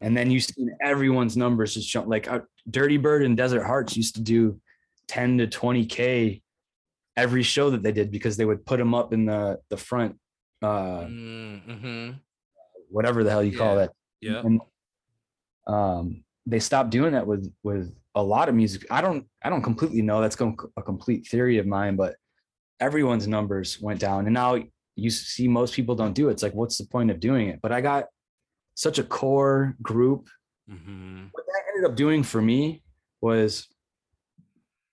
and then you see everyone's numbers just jump like uh, dirty bird and desert hearts used to do 10 to 20k every show that they did because they would put them up in the the front uh Mm-hmm. whatever the hell you call Yeah. that Yeah. and um they stopped doing that with with a lot of music i don't i don't completely know that's a complete theory of mine but everyone's numbers went down and now you see most people don't do it it's like what's the point of doing it but i got such a core group Mm-hmm. what that ended up doing for me was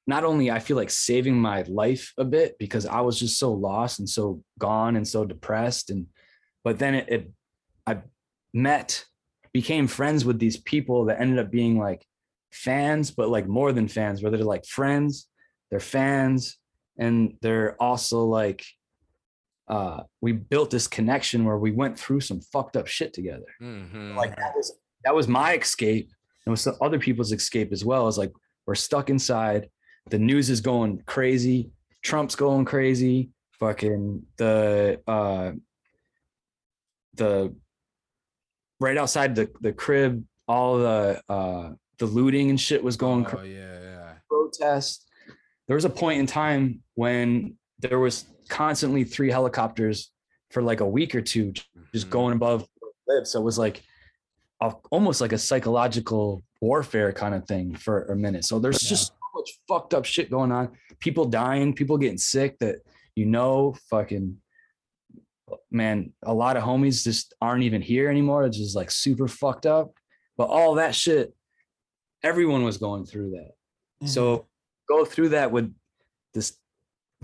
not only I feel like saving my life a bit because I was just so lost and so gone and so depressed and but then it, it I met became friends with these people that ended up being like fans but like more than fans where they're like friends they're fans and they're also like uh we built this connection where we went through some fucked up shit together Mm-hmm. like that was that was my escape and it was some other people's escape as well it's like we're stuck inside the news is going crazy trump's going crazy fucking the uh the right outside the the crib all the uh the looting and shit was going oh crazy yeah, yeah. protest. There was a point in time when there was constantly three helicopters for like a week or two just Mhm. going above live. So it was like a, almost like a psychological warfare kind of thing for a minute. So there's Yeah. just so much fucked up shit going on. People dying, people getting sick that you know, fucking man, a lot of homies just aren't even here anymore. It's just like super fucked up. But all that shit, everyone was going through that. Mm-hmm. So go through that with this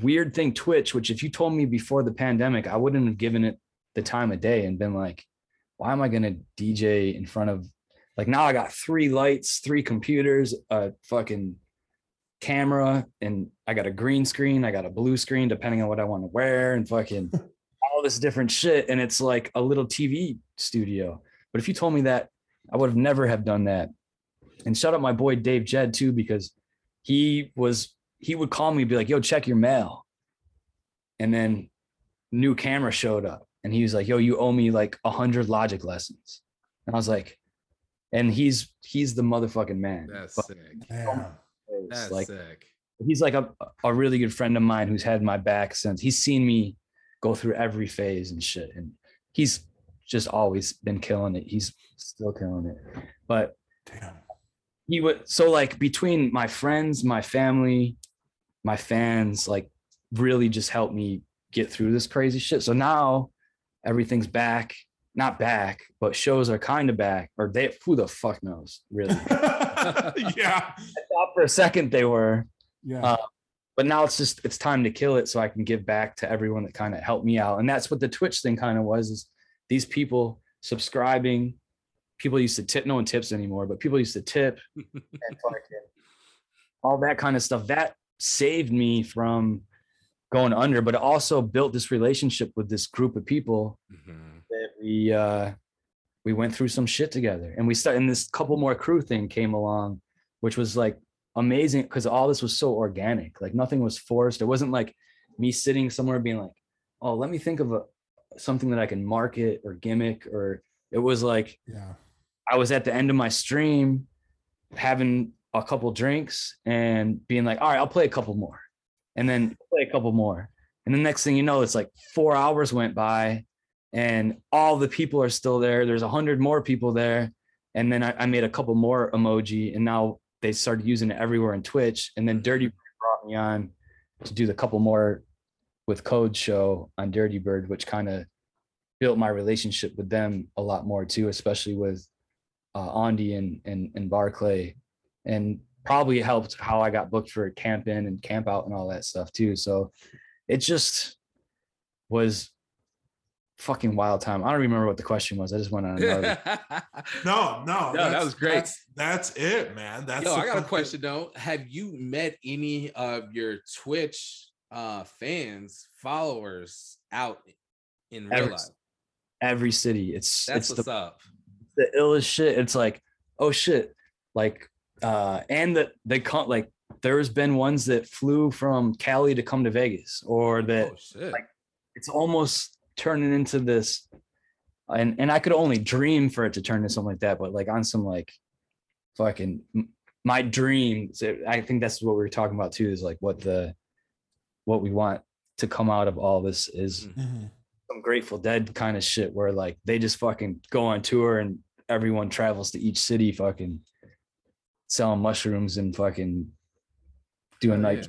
weird thing, Twitch, which if you told me before the pandemic, I wouldn't have given it the time of day and been like, why am I gonna DJ in front of like now I got three lights, three computers, a fucking camera, and I got a green screen, I got a blue screen, depending on what I want to wear, and fucking all this different shit. And it's like a little TV studio. But if you told me that, I would have never have done that. And shout out my boy Dave Jed too, because he was he would call me and be like, yo, check your mail. And then new camera showed up and he was like, yo, you owe me like a hundred logic lessons. And I was like, and he's he's the motherfucking man. That's But sick. Damn. That's like sick. he's like a, a really good friend of mine who's had my back since he's seen me go through every phase and shit. And he's just always been killing it. He's still killing it. But Damn. He would so like between my friends, my family, my fans, like really just helped me get through this crazy shit. So now everything's back, not back, but shows are kind of back, or they who the fuck knows, really. yeah. I thought for a second they were, Yeah. Uh, but now it's just it's time to kill it so I can give back to everyone that kind of helped me out. And that's what the Twitch thing kind of was is these people subscribing. People used to tip, no one tips anymore, but people used to tip and fucking all that kind of stuff. That saved me from going under, but it also built this relationship with this group of people Mhm. that we uh we went through some shit together and we started and this couple more crew thing came along which was like amazing because all this was so organic like nothing was forced it wasn't like me sitting somewhere being like oh let me think of a something that i can market or gimmick or it was like yeah. I was at the end of my stream having a couple drinks and being like, all right, I'll play a couple more. And then play a couple more. And the next thing you know, it's like four hours went by and all the people are still there. There's a hundred more people there. And then I, I made a couple more emoji and now they started using it everywhere in Twitch. And then mm-hmm. Dirty Bird brought me on to do the couple more with Code show on Dirty Bird, which kind of built my relationship with them a lot more too, especially with uh, Andy and, and and Barclay, and probably helped how I got booked for camp in and camp out and all that stuff too. So it just was fucking wild time. I don't remember what the question was. I just went on. Another. No, no. No, that was great. That's, that's it, man. That's Yo, I got a fucking- question though. Have you met any of your Twitch uh fans, followers out in real Every- life? Every city. It's That's it's what's the, up. The illest shit. It's like, oh shit. Like uh and that they come like there's been ones that flew from Cali to come to Vegas or that Oh shit. like, it's almost turning into this and and I could only dream for it to turn into something like that but like on some like fucking my dreams I think that's what we were talking about too is like what the what we want to come out of all this is Mm. Some Grateful Dead kind of shit where like they just fucking go on tour and everyone travels to each city fucking selling mushrooms and fucking doing Oh, night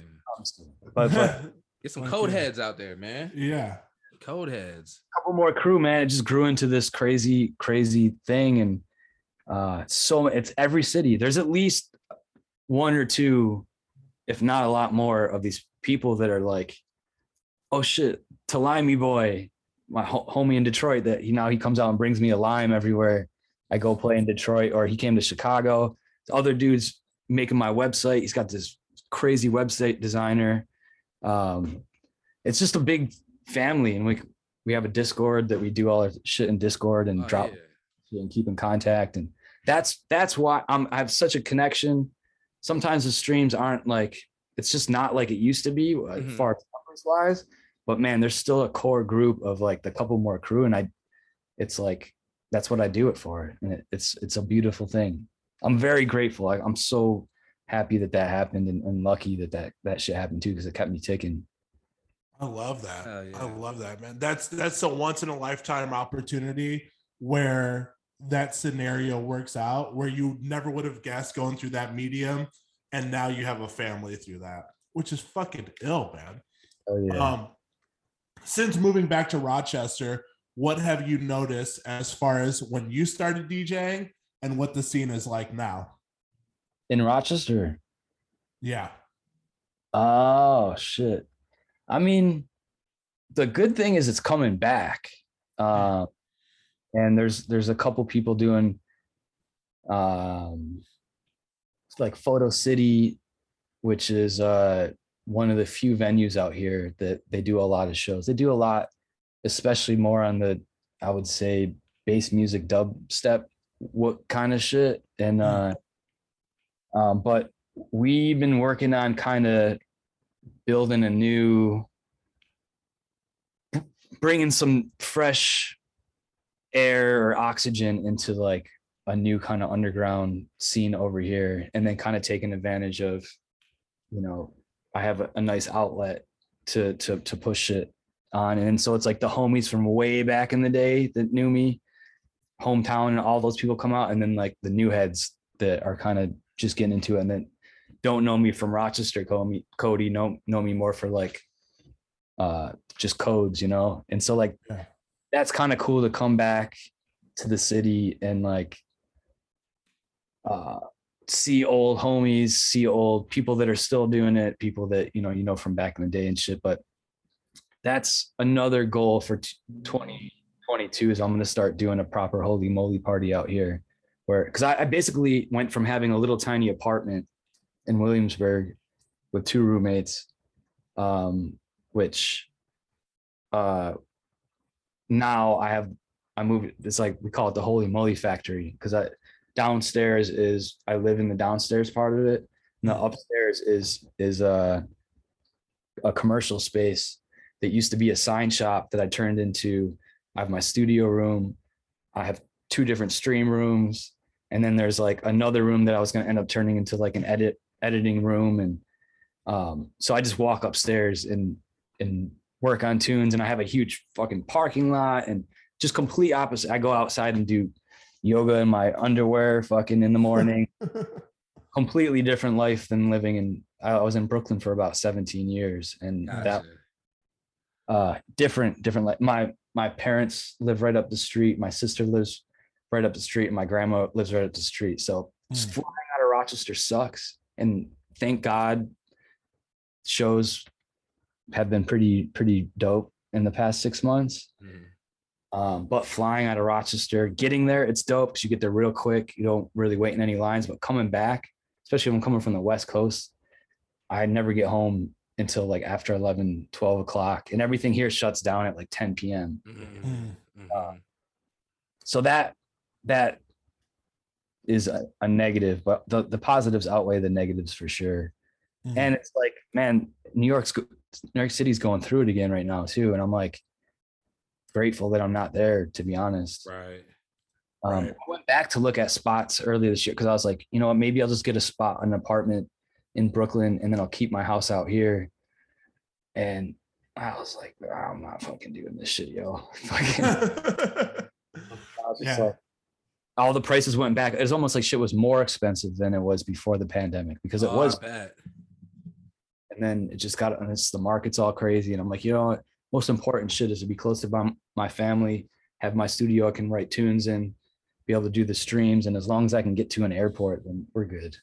but, but Get some Fuck code heads out there, man. yeah. Code heads. couple more crew, man. It just grew into this crazy, crazy thing. And uh so it's every city. There's at least one or two, if not a lot more, of these people that are like, oh shit, to Limey boy, my ho- homie in Detroit that he now he comes out and brings me a lime everywhere I go play in Detroit, or he came to Chicago. Other dudes making my website. He's got this crazy website designer. Um, it's just a big family, and we we have a Discord that we do all our shit in Discord and Oh, drop yeah. and keep in contact. And that's that's why I'm I have such a connection. Sometimes the streams aren't like it's just not like it used to be uh, Mhm. far numbers wise. But man, there's still a core group of like the couple more crew, and I, it's like that's what I do it for, and it, it's it's a beautiful thing. I'm very grateful. I, I'm so happy that that happened, and, and lucky that that that shit happened too, because it kept me ticking. I love that. Hell yeah. I love that, man. That's that's a once in a lifetime opportunity where that scenario works out where you never would have guessed going through that medium and now you have a family through that, which is fucking ill, man. Oh yeah. Um since moving back to Rochester, what have you noticed as far as when you started DJing and what the scene is like now? in Rochester. Yeah. Oh shit. I mean, the good thing is it's coming back. Uh, and there's there's a couple people doing um it's like Photo City, which is uh one of the few venues out here that they do a lot of shows. They do a lot, especially more on the I would say bass music dubstep what kind of shit. And uh um, but we've been working on kind of building a new bringing some fresh air or oxygen into like a new kind of underground scene over here and then kind of taking advantage of you know i have a, a nice outlet to to to push it on and so it's like the homies from way back in the day that knew me hometown and all those people come out and then like the new heads that are kind of just getting into it and then don't know me from Rochester, Cody, Cody know know me more for like uh just codes, you know. And so like Yeah. that's kind of cool to come back to the city and like uh see old homies, see old people that are still doing it, people that you know you know from back in the day and shit. But that's another goal for 2022 is I'm gonna start doing a proper holy moly party out here, where because I, I basically went from having a little tiny apartment in Williamsburg with two roommates, um, which uh now I have I moved it's like we call it the holy moly factory because I downstairs is I live in the downstairs part of it. And the upstairs is is a a commercial space that used to be a sign shop that I turned into. I have my studio room. I have two different stream rooms. And then there's like another room that I was gonna end up turning into like an edit editing room. And um, so I just walk upstairs and and work on tunes and I have a huge fucking parking lot and just complete opposite. I go outside and do yoga in my underwear fucking in the morning. Completely different life than living in I was in Brooklyn for about 17 years and that uh different different like my my parents live right up the street my sister lives right up the street and my grandma lives right up the street so just Mm. flying out of rochester sucks and thank god shows have been pretty pretty dope in the past six months Mhm. Um, but flying out of rochester getting there it's dope because you get there real quick you don't really wait in any lines but coming back especially when i'm coming from the west coast i never get home until like after 11 12 o'clock and everything here shuts down at like 10 p.m Mhm. Mm. Mhm. so that that is a, a negative but the, the positives outweigh the negatives for sure Mhm. and it's like man new york's new york city's going through it again right now too and i'm like grateful that i'm not there to be honest Right. um, Right. i went back to look at spots earlier this year because i was like you know what maybe i'll just get a spot an apartment in brooklyn and then i'll keep my house out here and i was like "Ah, i'm not fucking doing this shit yo Fucking- I was just Yeah. like- all the prices went back. It was almost like shit was more expensive than it was before the pandemic because it Oh, was, and then it just got and it's the market's all crazy. And I'm like, you know what? Most important shit is to be close to my, my family, have my studio I can write tunes in, be able to do the streams, and as long as I can get to an airport, then we're good.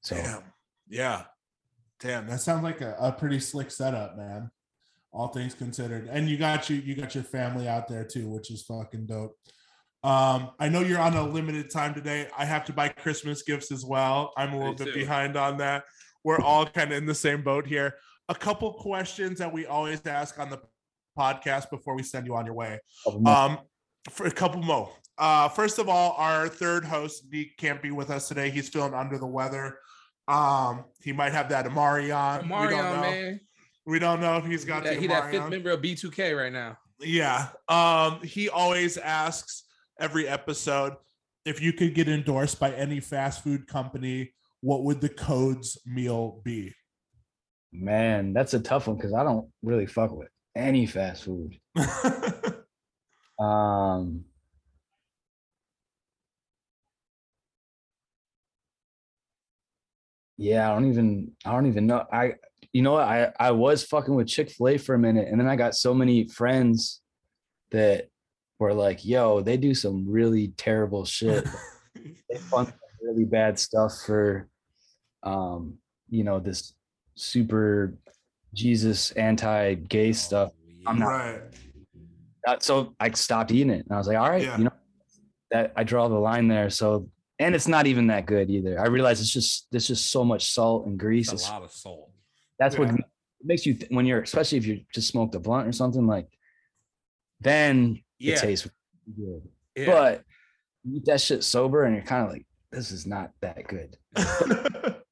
So Damn. Yeah. Damn, that sounds like a, a pretty slick setup, man. All things considered. And you got you you got your family out there too, which is fucking dope. Um, I know you're on a limited time today. I have to buy Christmas gifts as well. I'm a little Me bit too. behind on that. We're all kind of in the same boat here. A couple questions that we always ask on the podcast before we send you on your way. Um, for a couple more. Uh, first of all, our third host, Neek, can't be with us today. He's feeling under the weather. Um, he might have that Omarion. we don't know. man. We don't know if he's got That, the he that fifth member of B2K right now. Yeah. Um, he always asks every episode if you could get endorsed by any fast food company, what would the codes meal be? man, that's a tough one because I don't really fuck with any fast food. Um, yeah, I don't even I don't even know. I you know what? I I was fucking with Chick-fil-A for a minute and then I got so many friends that were like, "Yo, they do some really terrible shit. they fund really bad stuff for um, you know, this super Jesus anti-gay oh, stuff. I'm not- right. So I stopped eating it, and I was like, all right, Yeah. you know, that I draw the line there. So, and it's not even that good either. I realize it's just there's just so much salt and grease. It's It's- a lot of salt. that's what makes you th- when you're especially if you just smoked a blunt or something like, then Yeah. it tastes good. yeah. But you eat that shit sober, and you're kind of like, this is not that good,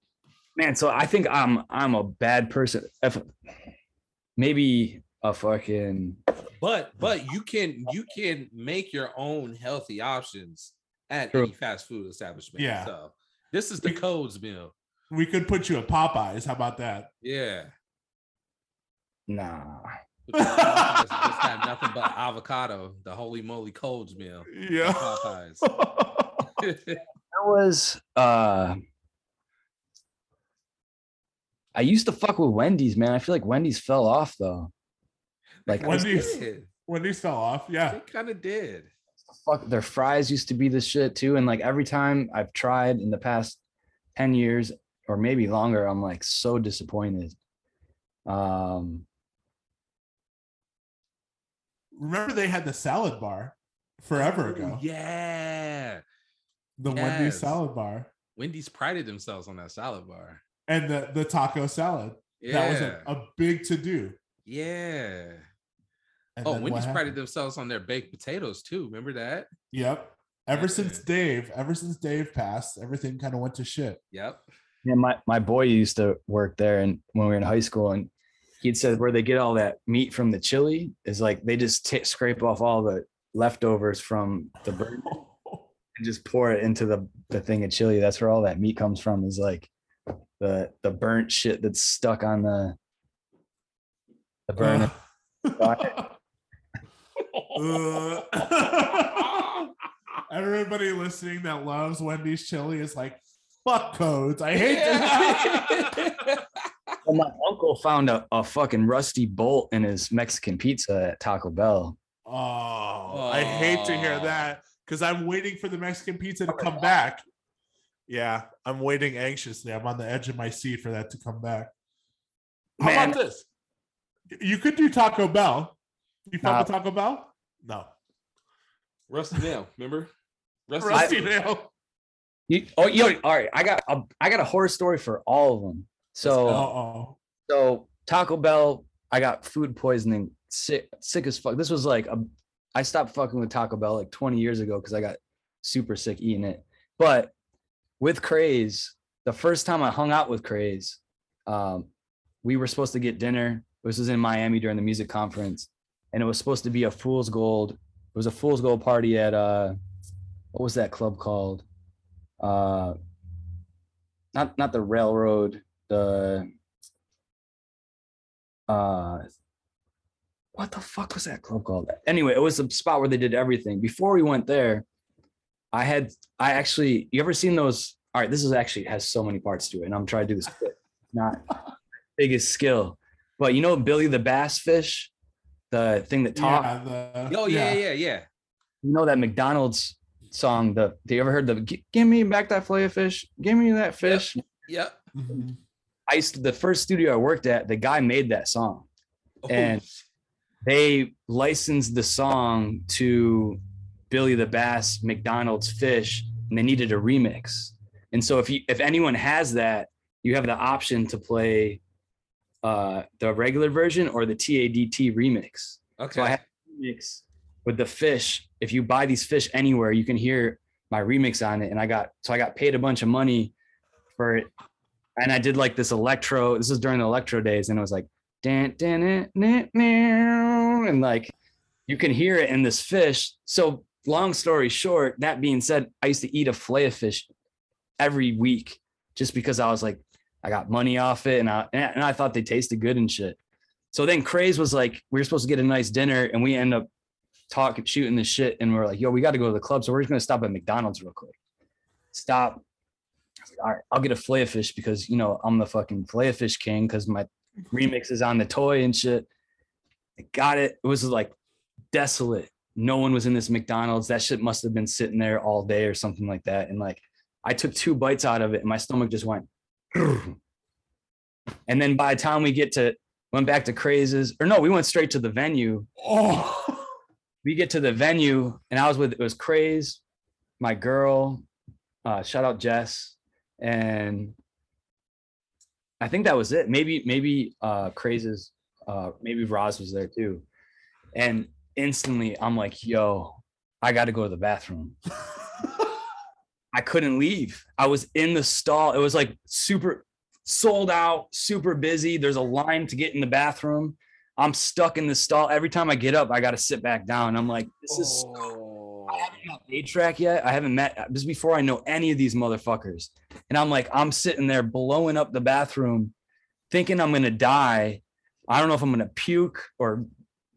man. So I think I'm I'm a bad person. If maybe a fucking But but you can you can make your own healthy options at True. any fast food establishment. Yeah. So this is the We- codes meal. we could put you at Popeyes. How about that? Yeah. nah. Popeyes just had nothing but avocado, the holy moly Codes meal. Yeah. Popeyes. There was uh I used to fuck with Wendy's, man. I feel like Wendy's fell off though. Like I was- Wendy's Did. Wendy's fell off. Yeah. They kind of did. fuck their fries used to be the shit too. And like every time I've tried in the past 10 years or maybe longer, I'm like so disappointed. Um Remember they had the salad bar forever Ooh, ago. Yeah. The Wendy's salad bar Wendy's prided themselves on that salad bar. And the the taco salad. That was a, a big to do. yeah. And Oh, then what Wendy's prided themselves on their baked potatoes too. Remember that? Yep. Ever since Dave, ever since Dave passed, everything kind of went to shit. Yep. yeah, my, my boy used to work there and when we were in high school and he'd said where they get all that meat from the chili is like they just ta scrape off all the leftovers from the burger and just pour it into the, the thing of chili. That's where all that meat comes from is like the the burnt shit that's stuck on the the burn. Uh, Everybody listening that loves Wendy's chili is like, fuck codes. I hate that. Well, my uncle found a, a fucking rusty bolt in his Mexican pizza at Taco Bell. oh, I hate to hear that because I'm waiting for the Mexican pizza to come back. Yeah, I'm waiting anxiously. I'm on the edge of my seat for that to come back. How Man. about this? You could do Taco Bell. You fuck Nah. with Taco Bell? No. Rusty nail. Remember? Rusty, Rusty Nail. nail. You, oh, yo, all right. I got a, I got a horror story for all of them. So, so Taco Bell, I got food poisoning, sick, sick as fuck. This was like a, I stopped fucking with Taco Bell like 20 years ago because I got super sick eating it. But with Craze, the first time I hung out with Craze, um, we were supposed to get dinner. This was in Miami during the music conference, and it was supposed to be a fool's gold. It was a fool's gold party at uh, what was that club called? Uh, not not the railroad. The uh, what the fuck was that club called? Anyway, it was a spot where they did everything. Before we went there, I had I actually you ever seen those? All right, this is actually has so many parts to it, and I'm trying to do this. Not biggest skill, but you know Billy the Bass Fish, the thing that talks. Yeah, the, Oh yeah, yeah, yeah. You know that McDonald's song. The do you ever heard the "Give me back that fillet of fish"? Give me that fish. Yep. Mhm. I used to, the first studio I worked at. The guy made that song. Oh, And- they licensed the song to Billy the Bass McDonald's Fish, and they needed a remix. And so if you if anyone has that, you have the option to play uh, the regular version or the TADT remix. okay. So I have a remix with the fish. If you buy these fish anywhere, you can hear my remix on it. And I got so I got paid a bunch of money for it. And I did like this electro. This was during the electro days, and it was like dan, dan, dan, and like you can hear it in this fish. So long story short, that being said, I used to eat a fillet of fish every week just because I was like, I got money off it and I and I thought they tasted good and shit. So then Craze was like, we were supposed to get a nice dinner and we end up talking, shooting the shit. And we're like, yo, we got to go to the club. So we're just going to stop at McDonald's real quick. Stop. Like, All right, I'll get a fillet of fish because, you know, I'm the fucking fillet of fish king because my remix is on the toy and shit. I got it. It was like desolate. No one was in this McDonald's. That shit must have been sitting there all day or something like that. And like, I took two bites out of it and my stomach just went. And then by the time we get to went back to Craze's, or no, we went straight to the venue. Oh, We get to the venue, and I was with it was craze, my girl, uh, shout out Jess, and I think that was it. Maybe maybe uh Craze's, uh maybe Roz was there too, and instantly I'm like, yo, I got to go to the bathroom. I couldn't leave. I was in the stall. It was like super sold out, super busy. There's a line to get in the bathroom. I'm stuck in the stall. Every time I get up, I got to sit back down. I'm like, this is. Oh. I haven't got A-Trak yet. I haven't met this before I know any of these motherfuckers. And I'm like, I'm sitting there blowing up the bathroom, thinking I'm gonna die. I don't know if I'm gonna puke or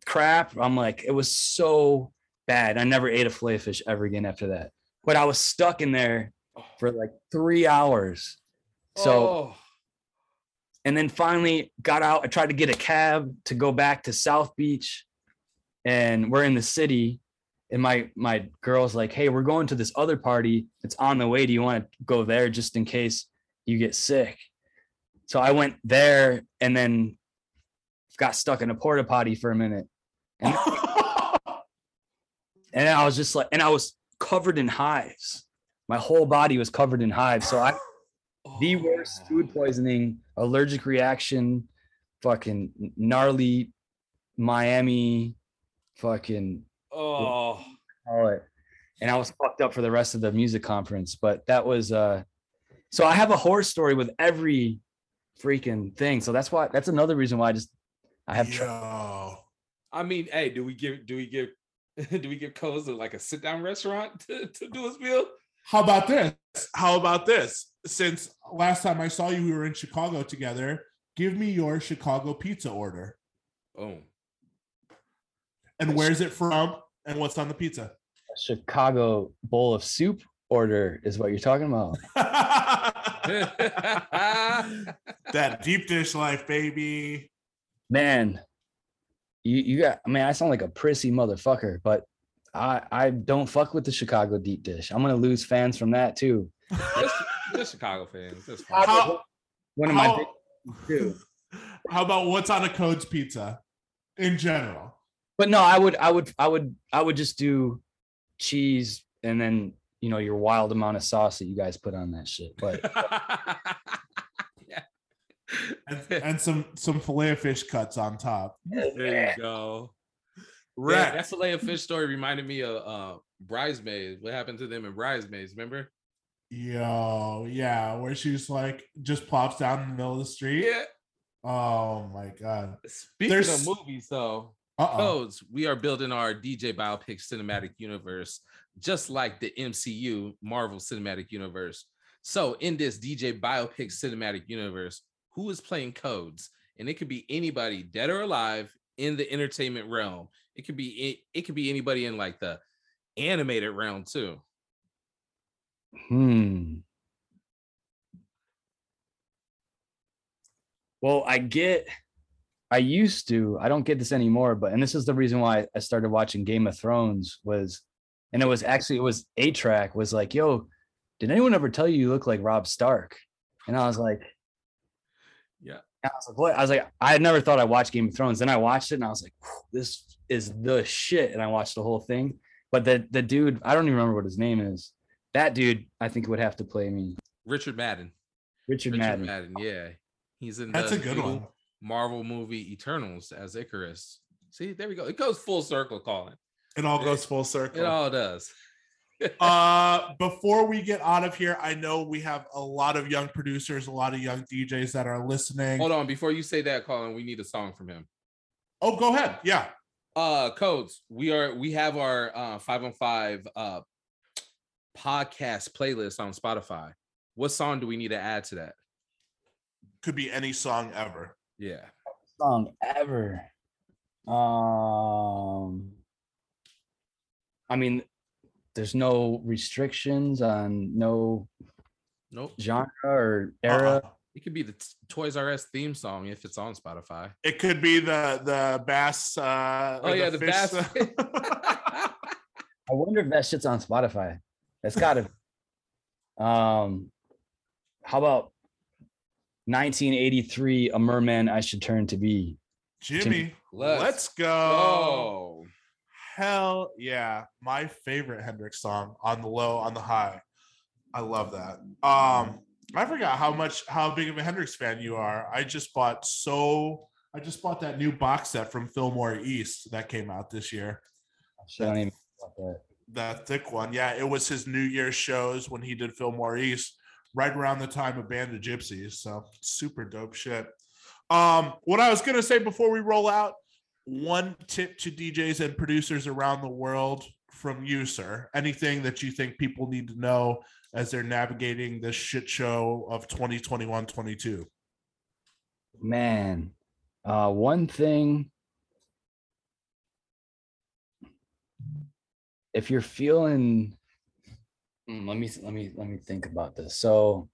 crap. I'm like, it was so bad. I never ate a fillet fish ever again after that. But I was stuck in there for like three hours. So Oh. and then finally got out. I tried to get a cab to go back to South Beach, and we're in the city. And my my girl's like, "Hey, we're going to this other party. It's on the way. Do you want to go there just in case you get sick?" So I went there, and then got stuck in a porta potty for a minute, and and I was just like, and I was covered in hives. My whole body was covered in hives. So I the worst food poisoning, allergic reaction, fucking gnarly Miami, fucking Oh. call it. And I was fucked up for the rest of the music conference. But that was uh so I have a horror story with every freaking thing. So that's why that's another reason why I just I have Yo. I mean, hey, do we give do we give do we give Cozy like a sit down restaurant to, to do his meal? How about this? How about this? Since last time I saw you, we were in Chicago together. Give me your Chicago pizza order. Oh. And where's it from? And what's on the pizza? Chicago bowl of soup order is what you're talking about. that deep dish life, baby. Man, you you got I mean, I sound like a prissy motherfucker, but I I don't fuck with the Chicago deep dish. I'm gonna lose fans from that too. Just, just Chicago fans. That's. How, One of my how, too. how about what's on a codes pizza in general? But no, I would I would I would I would just do cheese and then you know your wild amount of sauce that you guys put on that shit. But And, and some some filet of fish cuts on top. there you go. Yeah, Wreck. that fillet of fish story reminded me of uh bridesmaids. What happened to them in bridesmaids? Remember? Yo, yeah, where she's like just plops down in the middle of the street. Yeah. Oh my god. Speaking There's- of movies, though, Uh-oh. codes, we are building our DJ biopic cinematic universe, just like the MCU Marvel Cinematic Universe. So, in this DJ biopic cinematic universe, who is playing codes? And it could be anybody, dead or alive, in the entertainment realm. It could be it, it could be anybody in like the animated realm too. hmm. Well, I get I used to, I don't get this anymore, but and this is the reason why I started watching Game of Thrones was and it was actually it was A-Trak was like, yo, did anyone ever tell you you look like Rob Stark? And I was like. I was like, what? I was like, I had never thought I watched Game of Thrones. Then I watched it and I was like, this is the shit. And I watched the whole thing. But the the dude, I don't even remember what his name is. That dude, I think would have to play me. Richard Madden. Richard, Richard Madden. Madden. Yeah. He's in That's the a good one. Marvel movie Eternals as Ikaris. See, there we go. It goes full circle, Colin. It all goes full circle. It all does. Uh before we get out of here, I know we have a lot of young producers, a lot of young DJs that are listening. Hold on, before you say that, Colin, we need a song from him. Oh, go ahead. Yeah. Uh codes. We are we have our uh five on five uh podcast playlist on Spotify. What song do we need to add to that? Could be any song ever. Yeah. Song ever. Um, I mean, there's no restrictions on no Nope. genre or era. Uh-uh. It could be the Toys R Us theme song if it's on Spotify. It could be the the bass uh Oh yeah, the, fish- bass. I wonder if that shit's on Spotify. That's gotta. um, how about 1983? A merman I should turn to be. Jimmy, Let's let's, go. Oh, Hell yeah. My favorite Hendrix song on the low, on the high. I love that. Um, I forgot how much how big of a Hendrix fan you are. I just bought so I just bought that new box set from Fillmore East that came out this year. That. That thick one. Yeah, it was his New Year's shows when he did Fillmore East, right around the time of Band of Gypsys. So super dope shit. Um, what I was gonna say before we roll out, one tip to DJs and producers around the world from you, sir. Anything that you think people need to know as they're navigating this shit show of 2021 22. Man, Uh, one thing, if you're feeling, Hmm, let me let me let me think about this. So,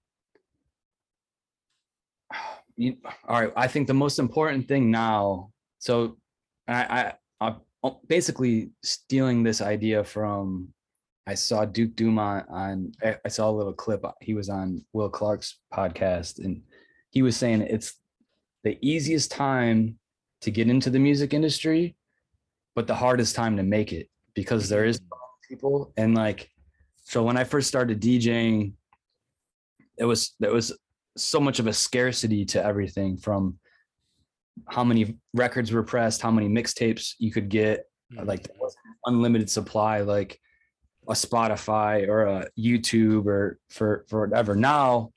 you, all right, I think the most important thing now. So, I I I'm uh, basically stealing this idea from. I saw Duke Dumont on. I I saw a little clip. Uh, he was on Will Clark's podcast, and he was saying it's the easiest time to get into the music industry, but the hardest time to make it because there is mm-hmm. people and like so when I first started DJing, it was there was so much of a scarcity to everything from how many records were pressed, how many mixtapes you could get, Mm. like unlimited supply like a Spotify or a YouTube or for for whatever. Now,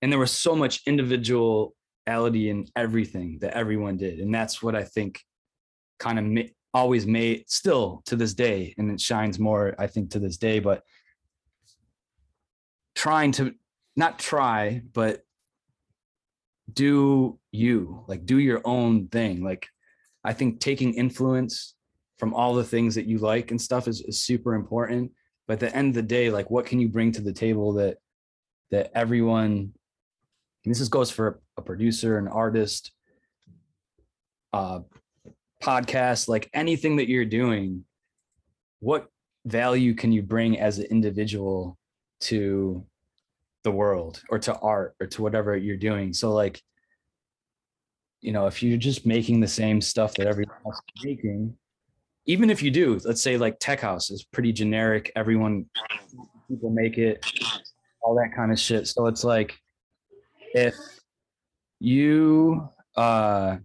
and there was so much individuality in everything that everyone did, and that's what I think kind of ma- always made still to this day, and it shines more I think to this day. But trying to not try, but do you like do your own thing. Like i think taking influence from all the things that you like and stuff is, is super important but at the end of the day like what can you bring to the table that that everyone this is goes for a producer an artist uh podcast like anything that you're doing what value can you bring as an individual to the world or to art or to whatever you're doing. So like, you know, if you're just making the same stuff that everyone else is making, even if you do, let's say like tech house is pretty generic, everyone people make it, all that kind of shit. So it's like if you uh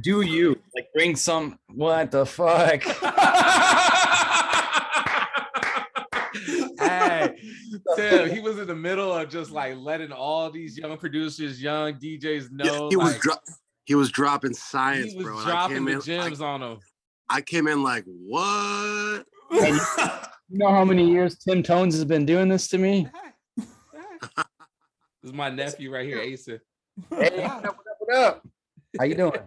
do you like bring some what the fuck hey, Tim, he was in the middle of just like letting all these young producers, young DJs Yeah, know. he was like, dro- he was dropping science, he was bro. I dropping came the in, gems on them. I, I came in like, what? you know how many years Tim Tones has been doing this to me? this is my nephew right here, Asa. Hey, what up, what up. How you doing?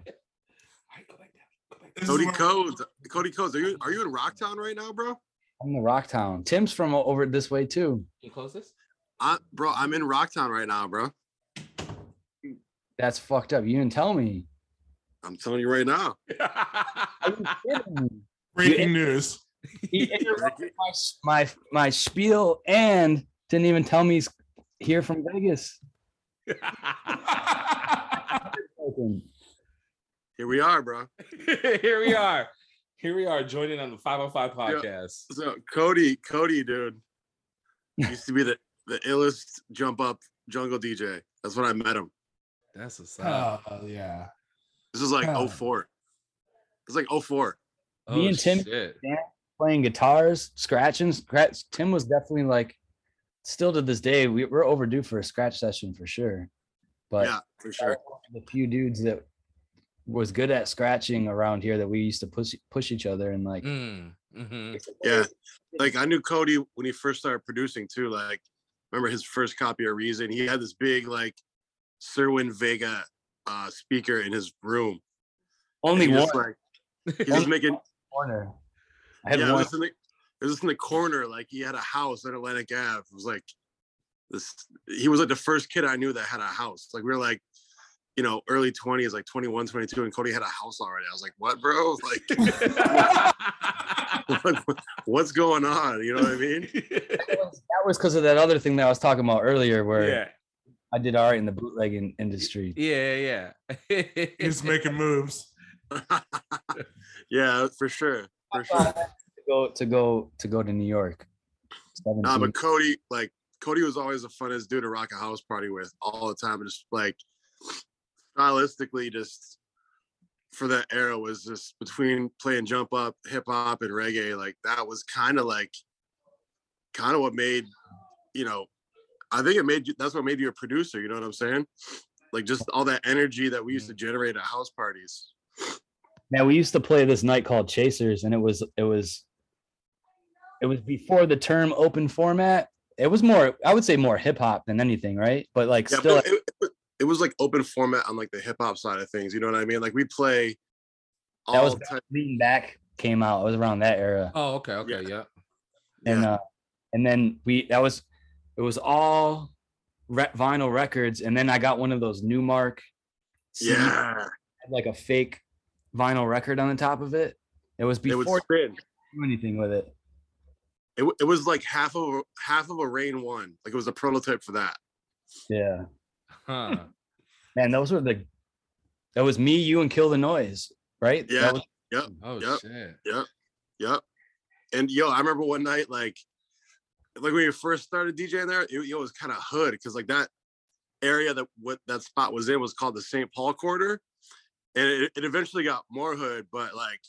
This is Cody Codes, Cody Codes, are you are you in Rocktown right now, bro? I'm in Rocktown. Tim's from over this way too. Can you close this? I, bro, I'm in Rocktown right now, bro. That's fucked up. You didn't tell me. I'm telling you right now. Are you kidding me? Breaking news. He interrupted my, my my spiel and didn't even tell me he's here from Vegas. Here we are, bro. Here we are. Here we are joining on the 505 podcast. So Cody, Cody, dude, used to be the the illest jump up jungle DJ. That's when I met him. That's a sign. Oh yeah. This is like oh Yeah. 04. It's like 04. me and Tim- shit. Playing guitars, scratching. Scratch. Tim was definitely like, still to this day, we, we're overdue for a scratch session for sure. But yeah, for sure. the few dudes that was good at scratching around here that we used to push push each other and like Mm, mhm. Yeah. Like I knew Cody when he first started producing too. Like, remember his first copy of Reason? He had this big like Cerwin-Vega uh speaker in his room. only he one just, like he was making corner. I had yeah, it was in the it was in the corner, like he had a house on Atlantic Ave. It was like this he was like the first kid I knew that had a house. Like we were like, you know, early 20s, like 21, 22, and Cody had a house already. I was like, what, bro? Like what- what's going on? You know what I mean? that was because of that other thing that I was talking about earlier, where yeah, I did all right in the bootlegging industry. yeah, yeah. He's making moves. yeah, for sure. For sure. to go to go to go to New York. Nah, but Cody, like Cody was always the funnest dude to rock a house party with all the time. And just like stylistically, just for that era was just between playing jump up, hip hop, and reggae. Like that was kind of like kind of what made, you know, I think it made you that's what made you a producer, you know what I'm saying? Like just all that energy that we used to mm. generate at house parties. Now we used to play this night called Chasers, and it was it was it was before the term open format, it was more I would say more hip hop than anything, right? But like Yeah, still it, it, it was like open format on like the hip hop side of things. You know what I mean? Like we play that all was type- lean back came out. It was around that era. Oh, okay, okay, yeah. and yeah. uh and then we that was it was all re- vinyl records and then i got one of those Numark CDs, yeah, had like a fake vinyl record on the top of it it was it would before do anything with it It, it was like half of a- half of a Rane One. Like it was a prototype for that. yeah Huh. man those were the that was me you and kill the noise right That Yeah. was- Oh Yep. shit. Yep. Yep. And yo, I remember one night, like, like when you first started DJing there, it, it was kind of hood because like that area that what that spot was in was called the St. Paul Quarter, and it, it eventually got more hood. But like,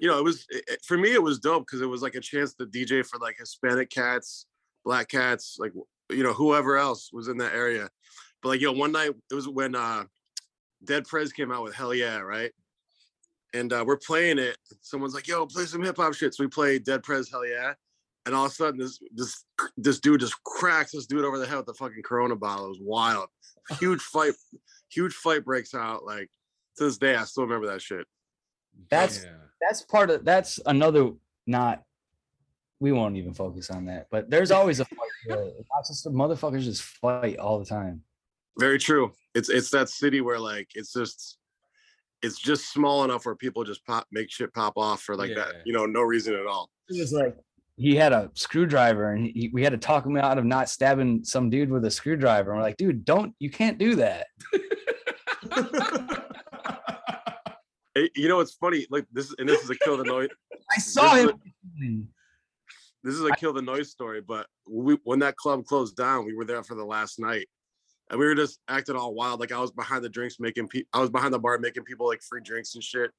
you know, it was it, it- for me, it was dope because it was like a chance to DJ for like Hispanic cats, black cats, like you know whoever else was in that area. But like, yo, one night it was when uh Dead Prez came out with Hell Yeah, right? and uh, we're playing it. Someone's like, "Yo, play some hip hop shit." So we play Dead Prez, hell yeah! And all of a sudden, this this this dude just cracks this dude over the head with the fucking Corona bottle. It was wild. Huge fight, huge fight breaks out. Like to this day, I still remember that shit. that's Yeah. that's part of that's another not we won't even focus on that but there's always a fight there. It's just motherfuckers just fight all the time Very true. It's it's that city where like it's just it's just small enough where people just pop make shit pop off for like Yeah. that, you know, no reason at all. It was like he had a screwdriver and he, we had to talk him out of not stabbing some dude with a screwdriver. And we're like, dude, don't you can't do that. Hey, you know, it's funny. Like this, and this is a kill the noise. I saw This is him. this is a kill the noise story, but we, when that club closed down, we were there for the last night, and we were just acting all wild. Like I was behind the drinks, making pe- I was behind the bar making people like free drinks and shit.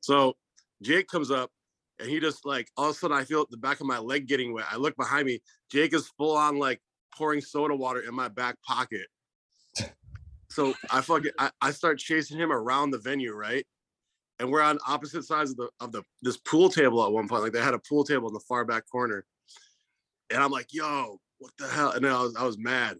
So Jake comes up, and he just like all of a sudden I feel the back of my leg getting wet. I look behind me, Jake is full on like pouring soda water in my back pocket. So I fucking I, I start chasing him around the venue, right? and we're on opposite sides of the of the this pool table at one point. Like they had a pool table in the far back corner, and I'm like, "Yo, what the hell?" And then I was I was mad.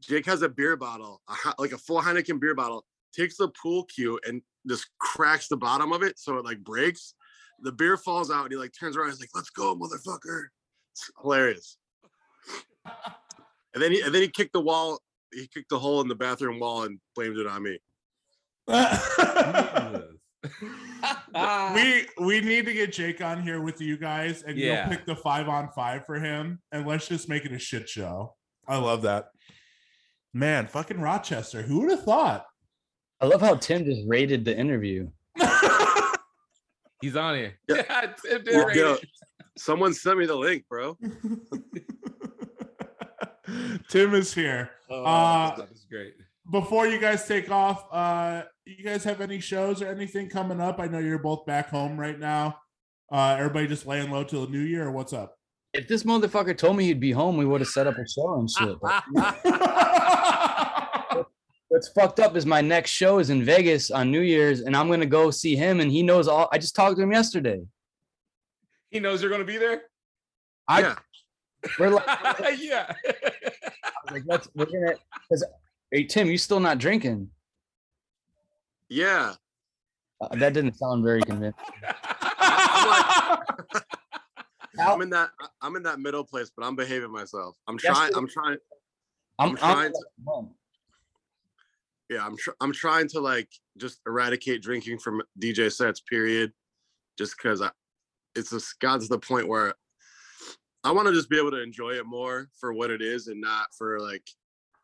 Jake has a beer bottle, a, like a full Heineken beer bottle, takes the pool cue and just cracks the bottom of it so it like breaks. The beer falls out, and he like turns around. He's like, "Let's go, motherfucker!" It's hilarious. And then he and then he kicked the wall. He kicked the hole in the bathroom wall and blamed it on me. we we need to get Jake on here with you guys and Yeah. you'll pick the five on five for him and let's just make it a shit show. I love that. Man, fucking Rochester. Who would have thought? I love how Tim just rated the interview. He's on here. Yeah. Yeah, Tim did Well, rate yo. Someone sent me the link, bro. Tim is here. Oh, Uh, that's great. Before you guys take off, uh, you guys have any shows or anything coming up? I know you're both back home right now. Uh, everybody just laying low till the new year, or what's up? If this motherfucker told me he'd be home, we would have set up a show and shit. But what's fucked up is my next show is in Vegas on New Year's, and I'm gonna go see him, and he knows all. I just talked to him yesterday. he knows you're gonna be there. I yeah. we're like, yeah. like let's we're gonna because hey Tim, you still not drinking? Yeah. Uh, that didn't sound very convincing. I'm in that I'm in that middle place, but I'm behaving myself. I'm trying. I'm trying I'm, I'm trying I'm- yeah, I'm tr- I'm trying to like just eradicate drinking from DJ sets, period. Just because I it's just got to the point where I want to just be able to enjoy it more for what it is and not for like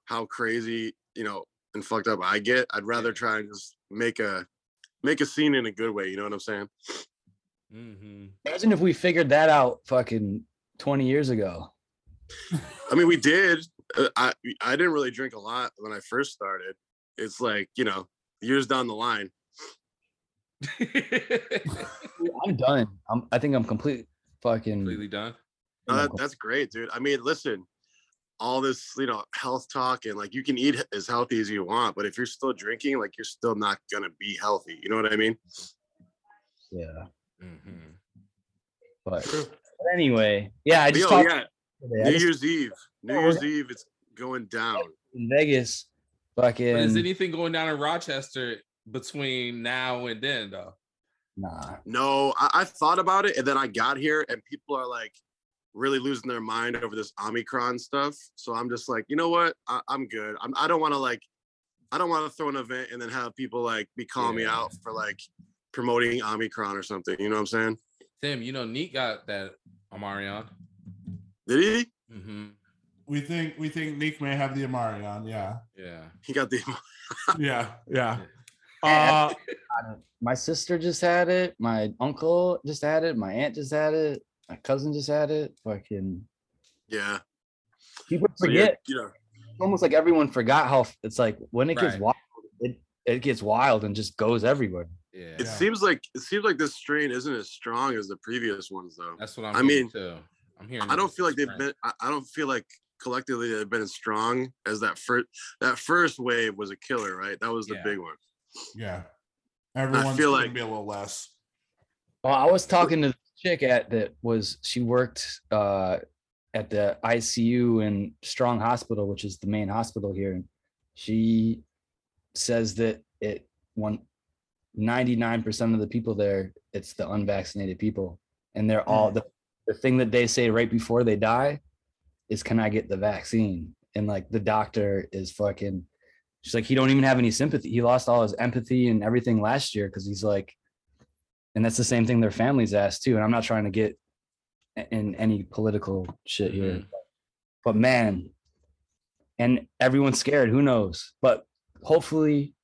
how crazy, you know, and fucked up I get. I'd rather try and just make a make a scene in a good way, you know what I'm saying? Hmm Imagine if we figured that out fucking 20 years ago. I mean, we did. Uh, I I didn't really drink a lot when I first started. It's like you know, years down the line. I'm done. I'm, I think I'm complete fucking. Completely done. No, that, that's great, dude. I mean, listen, all this you know health talk and like you can eat as healthy as you want, but if you're still drinking, like you're still not gonna be healthy. You know what I mean? Yeah. Hmm But, but anyway, yeah, I just yo, talked yeah, today. I New just- Year's Eve. New Oh, Year's okay. Eve, it's going down. in Vegas, But is anything going down in Rochester between now and then though? nah. No, I, I thought about it, and then I got here, and people are like really losing their mind over this Omicron stuff. So I'm just like, you know what? I, I'm good. I'm, I don't want to like, I don't want to throw an event and then have people like be calling me out for like promoting Omicron or something. You know what I'm saying? Tim, you know, Neat got that Omarion. Did he? hmm We think we think Nick may have the Omarion. Yeah, Yeah. He got the. yeah, yeah. Yeah. Uh, My sister just had it. My uncle just had it. My aunt just had it. My cousin just had it. Fucking Yeah. people So yeah, forget. you know, It's almost like everyone forgot how it's like when it gets wild, it it gets wild and just goes everywhere. Yeah. it seems like it seems like this strain isn't as strong as the previous ones though. That's what I'm I mean, too. I'm hearing I don't feel like they've been. I, I don't feel like collectively they've been as strong as that first. That first wave was a killer, right? That was the Yeah. big one. yeah. Everyone's feel gonna like- be a little less. Well, I was talking to the chick at that was she worked uh at the ICU in Strong Hospital, which is the main hospital here. And she says that it one 99% of the people there, it's the unvaccinated people. And they're all mm. the, the thing that they say right before they die is can I get the vaccine? And like the doctor is fucking she's like, he don't even have any sympathy. He lost all his empathy and everything last year because he's like, and that's the same thing their families asked too. And I'm not trying to get in any political shit here, mm-hmm. but man, and everyone's scared. Who knows? But hopefully,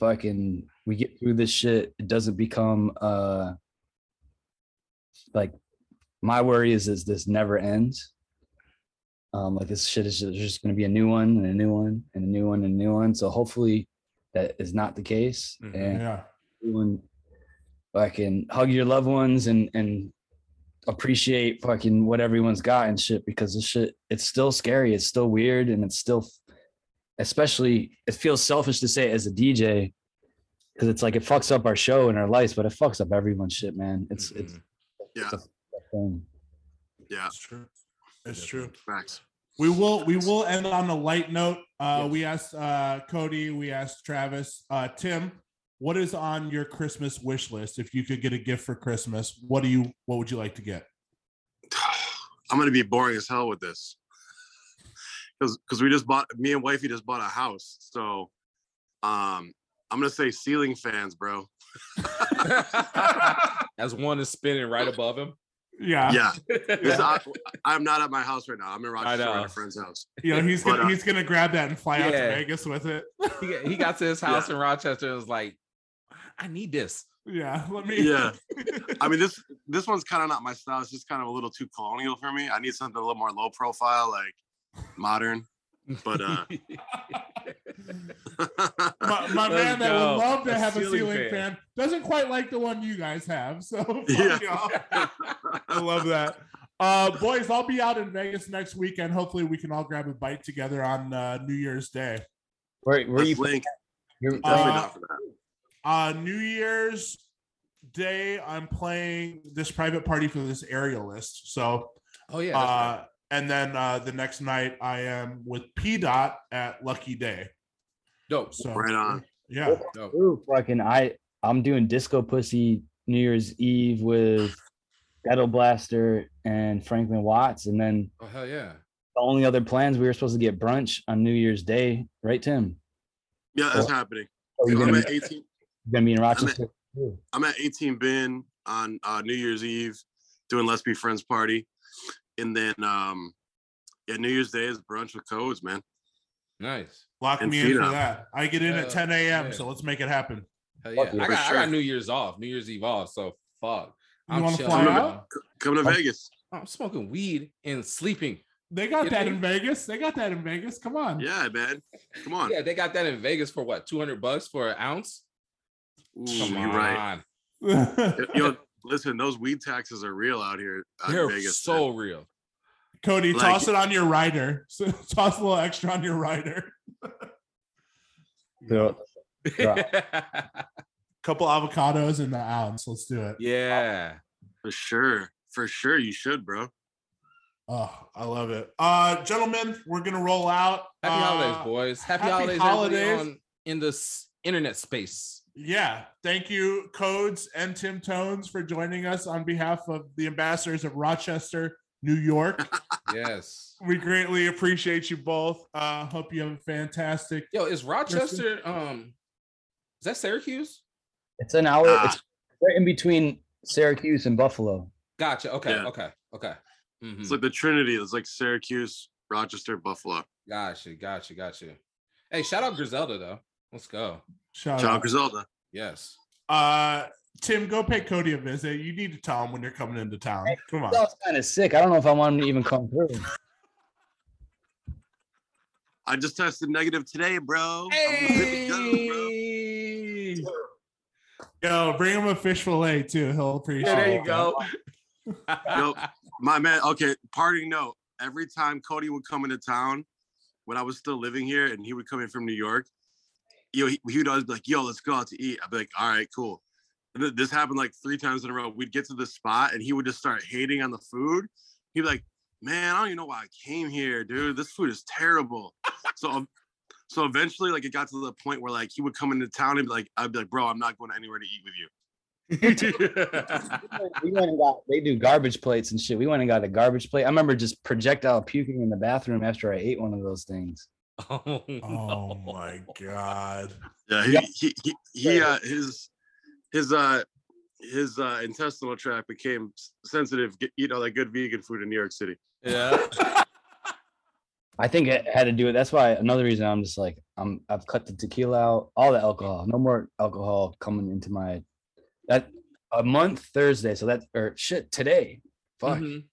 fucking, we get through this shit. It doesn't become uh like my worry is is this never ends. Um, like this shit is just, just going to be a new one and a new one and a new one and a new one. So hopefully that is not the case. Mhm. And Yeah, everyone fucking hug your loved ones and and appreciate fucking what everyone's got and shit because this shit it's still scary it's still weird and it's still especially it feels selfish to say as a dj because it's like it fucks up our show and our lives but it fucks up everyone's shit man it's it's, Mhm. Yeah. it's a thing. Yeah, it's true. It's true. facts. We will we will end on a light note. Uh, Yes. We asked uh, Cody, we asked Travis, uh, Tim, what is on your Christmas wish list? If you could get a gift for Christmas, what do you what would you like to get? I'm gonna be boring as hell with this. Because because we just bought me and wifey just bought a house. So um I'm gonna say ceiling fans, bro. As one is spinning right above him. Yeah, Yeah. This- Yeah. I, am not at my house right now. I'm in Rochester at a friend's house. You know he's gonna uh, he's gonna grab that and fly out to Vegas with it. He, got- he got to his house in Rochester and was like, I need this. yeah, let me. Yeah. I mean this this one's kind of not my style. It's just kind of a little too colonial for me. I need something a little more low profile, like modern. But uh my, my Let's man that would love to A have a ceiling ceiling fan. fan. doesn't quite like the one you guys have. So fuck Yeah. y'all. I love that. Uh, boys, I'll be out in Vegas next weekend. Hopefully, we can all grab a bite together on uh, New Year's Day. where, where you let's you're, Definitely Uh, not for that. Uh, New Year's Day, I'm playing this private party for this aerialist. So, Oh yeah. that's uh, and then uh, the next night, I am with P Dot at Lucky Day. right. Dope. So, Right on. Yeah. Dope. Ooh, fucking I I'm doing disco pussy New Year's Eve with Ghetto Blaster and Franklin Watts, and then Oh hell yeah. the only other plans we were supposed to get brunch on New Year's Day, right, Tim? Yeah, that's Well, happening. Are you I'm gonna, at be, 18. you gonna be in Rochester? too? I'm at 18 bin on uh, New Year's Eve doing Let's Be Friends party. And then um yeah, New Year's Day is brunch with codes, man. Nice. Lock And me in for Fina. that. I get in at Hell 10 a.m. yeah. So let's make it happen. Hell Fuck yeah. yeah. I For got I sure. got New Year's off, New Year's Eve off. So fuck. You I'm wanna chilling, fly bro. out? Coming to. Vegas. I'm smoking weed and sleeping. They got You that think? in Vegas. They got that in Vegas. Come on. Yeah, man. Come on. Yeah, they got that in Vegas for what? 200 bucks for an ounce? Ooh, Come you're on. right. You know, listen, those weed taxes are real out here out in They're Vegas. so man. real. Cody, Like- toss it on your rider. So toss a little extra on your rider. So, Couple avocados in the ounce. Let's do it. yeah. For sure. For sure you should, bro. Oh, I love it. Uh, gentlemen, we're gonna roll out. Happy Uh, holidays, boys. Happy, happy holidays, holidays. on in this internet space. Yeah, thank you, Codes and Tim Tones, for joining us on behalf of the ambassadors of Rochester, New York. Yes. we greatly appreciate you both. Uh, hope you have a fantastic. Yo, is Rochester um is that Syracuse? It's an hour. Ah. It's right in between Syracuse and Buffalo. Gotcha. Okay, Yeah. okay, okay. Mhm. It's like the Trinity. It's like Syracuse, Rochester, Buffalo. Gotcha, gotcha, gotcha. Hey, shout out Griselda though. Let's go. Shout John out. Griselda. Yes. Uh, Tim, go pay Cody a visit. You need to tell him when you're coming into town. Come on. That was kind of sick. I don't know if I want him to even come through. I just tested negative today, bro. I'm good to go, bro. Hey. Yo, bring him a fish fillet too. He'll appreciate. Yeah, there it. you go. Yo, my man. Okay, parting note. Every time Cody would come into town, when I was still living here, and he would come in from New York, yo, he, he would always be like, "Yo, let's go out to eat." I'd be like, "All right, cool." And th- this happened like three times in a row. We'd get to the spot, and he would just start hating on the food. He'd be like, "Man, I don't even know why I came here, dude. This food is terrible." so, so eventually, like, it got to the point where like he would come into town and be like, "I'd be like, bro, I'm not going anywhere to eat with you." we went and got they do garbage plates and shit. We went and got a garbage plate. I remember just projectile puking in the bathroom after I ate one of those things. oh, Oh my god. Yeah, he he he, he uh his his uh his uh intestinal tract became sensitive get, eat all that good vegan food in New York City. Yeah. I think it had to do with that's why another reason I'm just like I'm I've cut the tequila out, all the alcohol, no more alcohol coming into my that a month Thursday. So that's or shit today. Fuck. Mhm.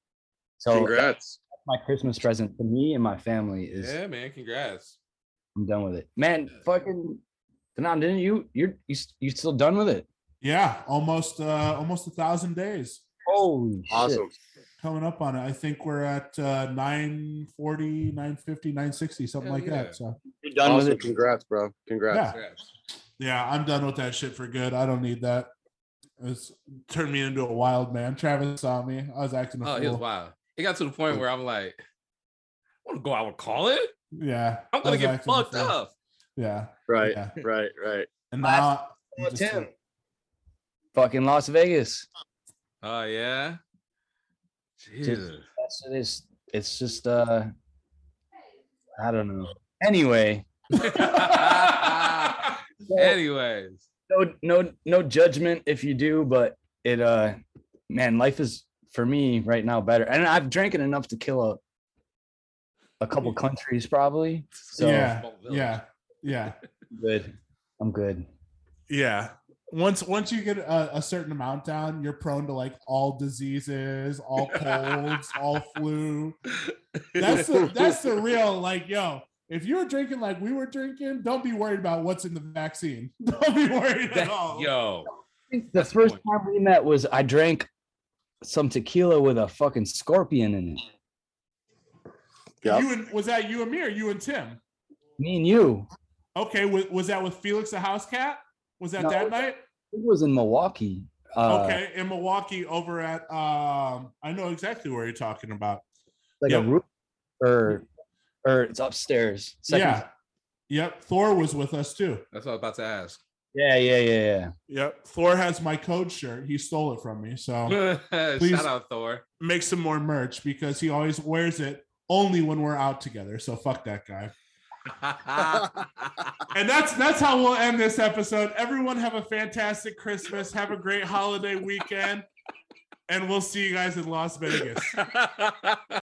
So Congrats. My Christmas present to me and my family is Yeah, man. Congrats. I'm done with it. Man, fucking Danan, didn't you you're you, s- you still done with it? Yeah, almost uh almost a thousand days Holy shit. Awesome. coming up on it. I think we're at uh 940, 950, 960, something Hell like yeah. that. So You're done with it. Congrats, bro. Congrats. Yeah. Congrats. yeah, I'm done with that shit for good. I don't need that. It's turned me into a wild man. Travis saw me. I was acting a Oh, he was fool. wild. It got to the point where I'm like, I want to go out and call it. Yeah. I'm gonna get acting fucked fool. up. Yeah. Right. Yeah. Right. Right. And Last- now I'm just Tim. like, Fucking Las Vegas. Oh yeah. Jesus. That's it is. It's just uh I don't know. Anyway, Anyways. no no no judgment if you do, but it uh man, life is for me right now better. And I've drank it enough to kill a a couple countries probably. So yeah, yeah, yeah, good. I'm good. yeah. Once once you get a, a certain amount down, you're prone to like all diseases, all colds, all flu. That's the that's the real like yo. If you were drinking like we were drinking, don't be worried about what's in the vaccine. Don't be worried at all. yo. The That's the first point. time we met was I drank some tequila with a fucking scorpion in it. Yep. You and was that you and me or you and Tim? Me and you. Okay, was, was that with Felix da Housecat? Was that No. that night? It was in Milwaukee. Uh, okay, in Milwaukee over at um I know exactly where you're talking about. like Yep. a roof or or it's upstairs. Second yeah. Yep. Thor was with us too. That's what I was about to ask. Yeah, yeah, yeah, yeah. Yep. Thor has my code shirt. He stole it from me. So Please. Shout out Thor. make some more merch because he always wears it only when we're out together. So fuck that guy. And that's that's how we'll end this episode. Everyone have a fantastic Christmas. Have a great holiday weekend. And we'll see you guys in Las Vegas.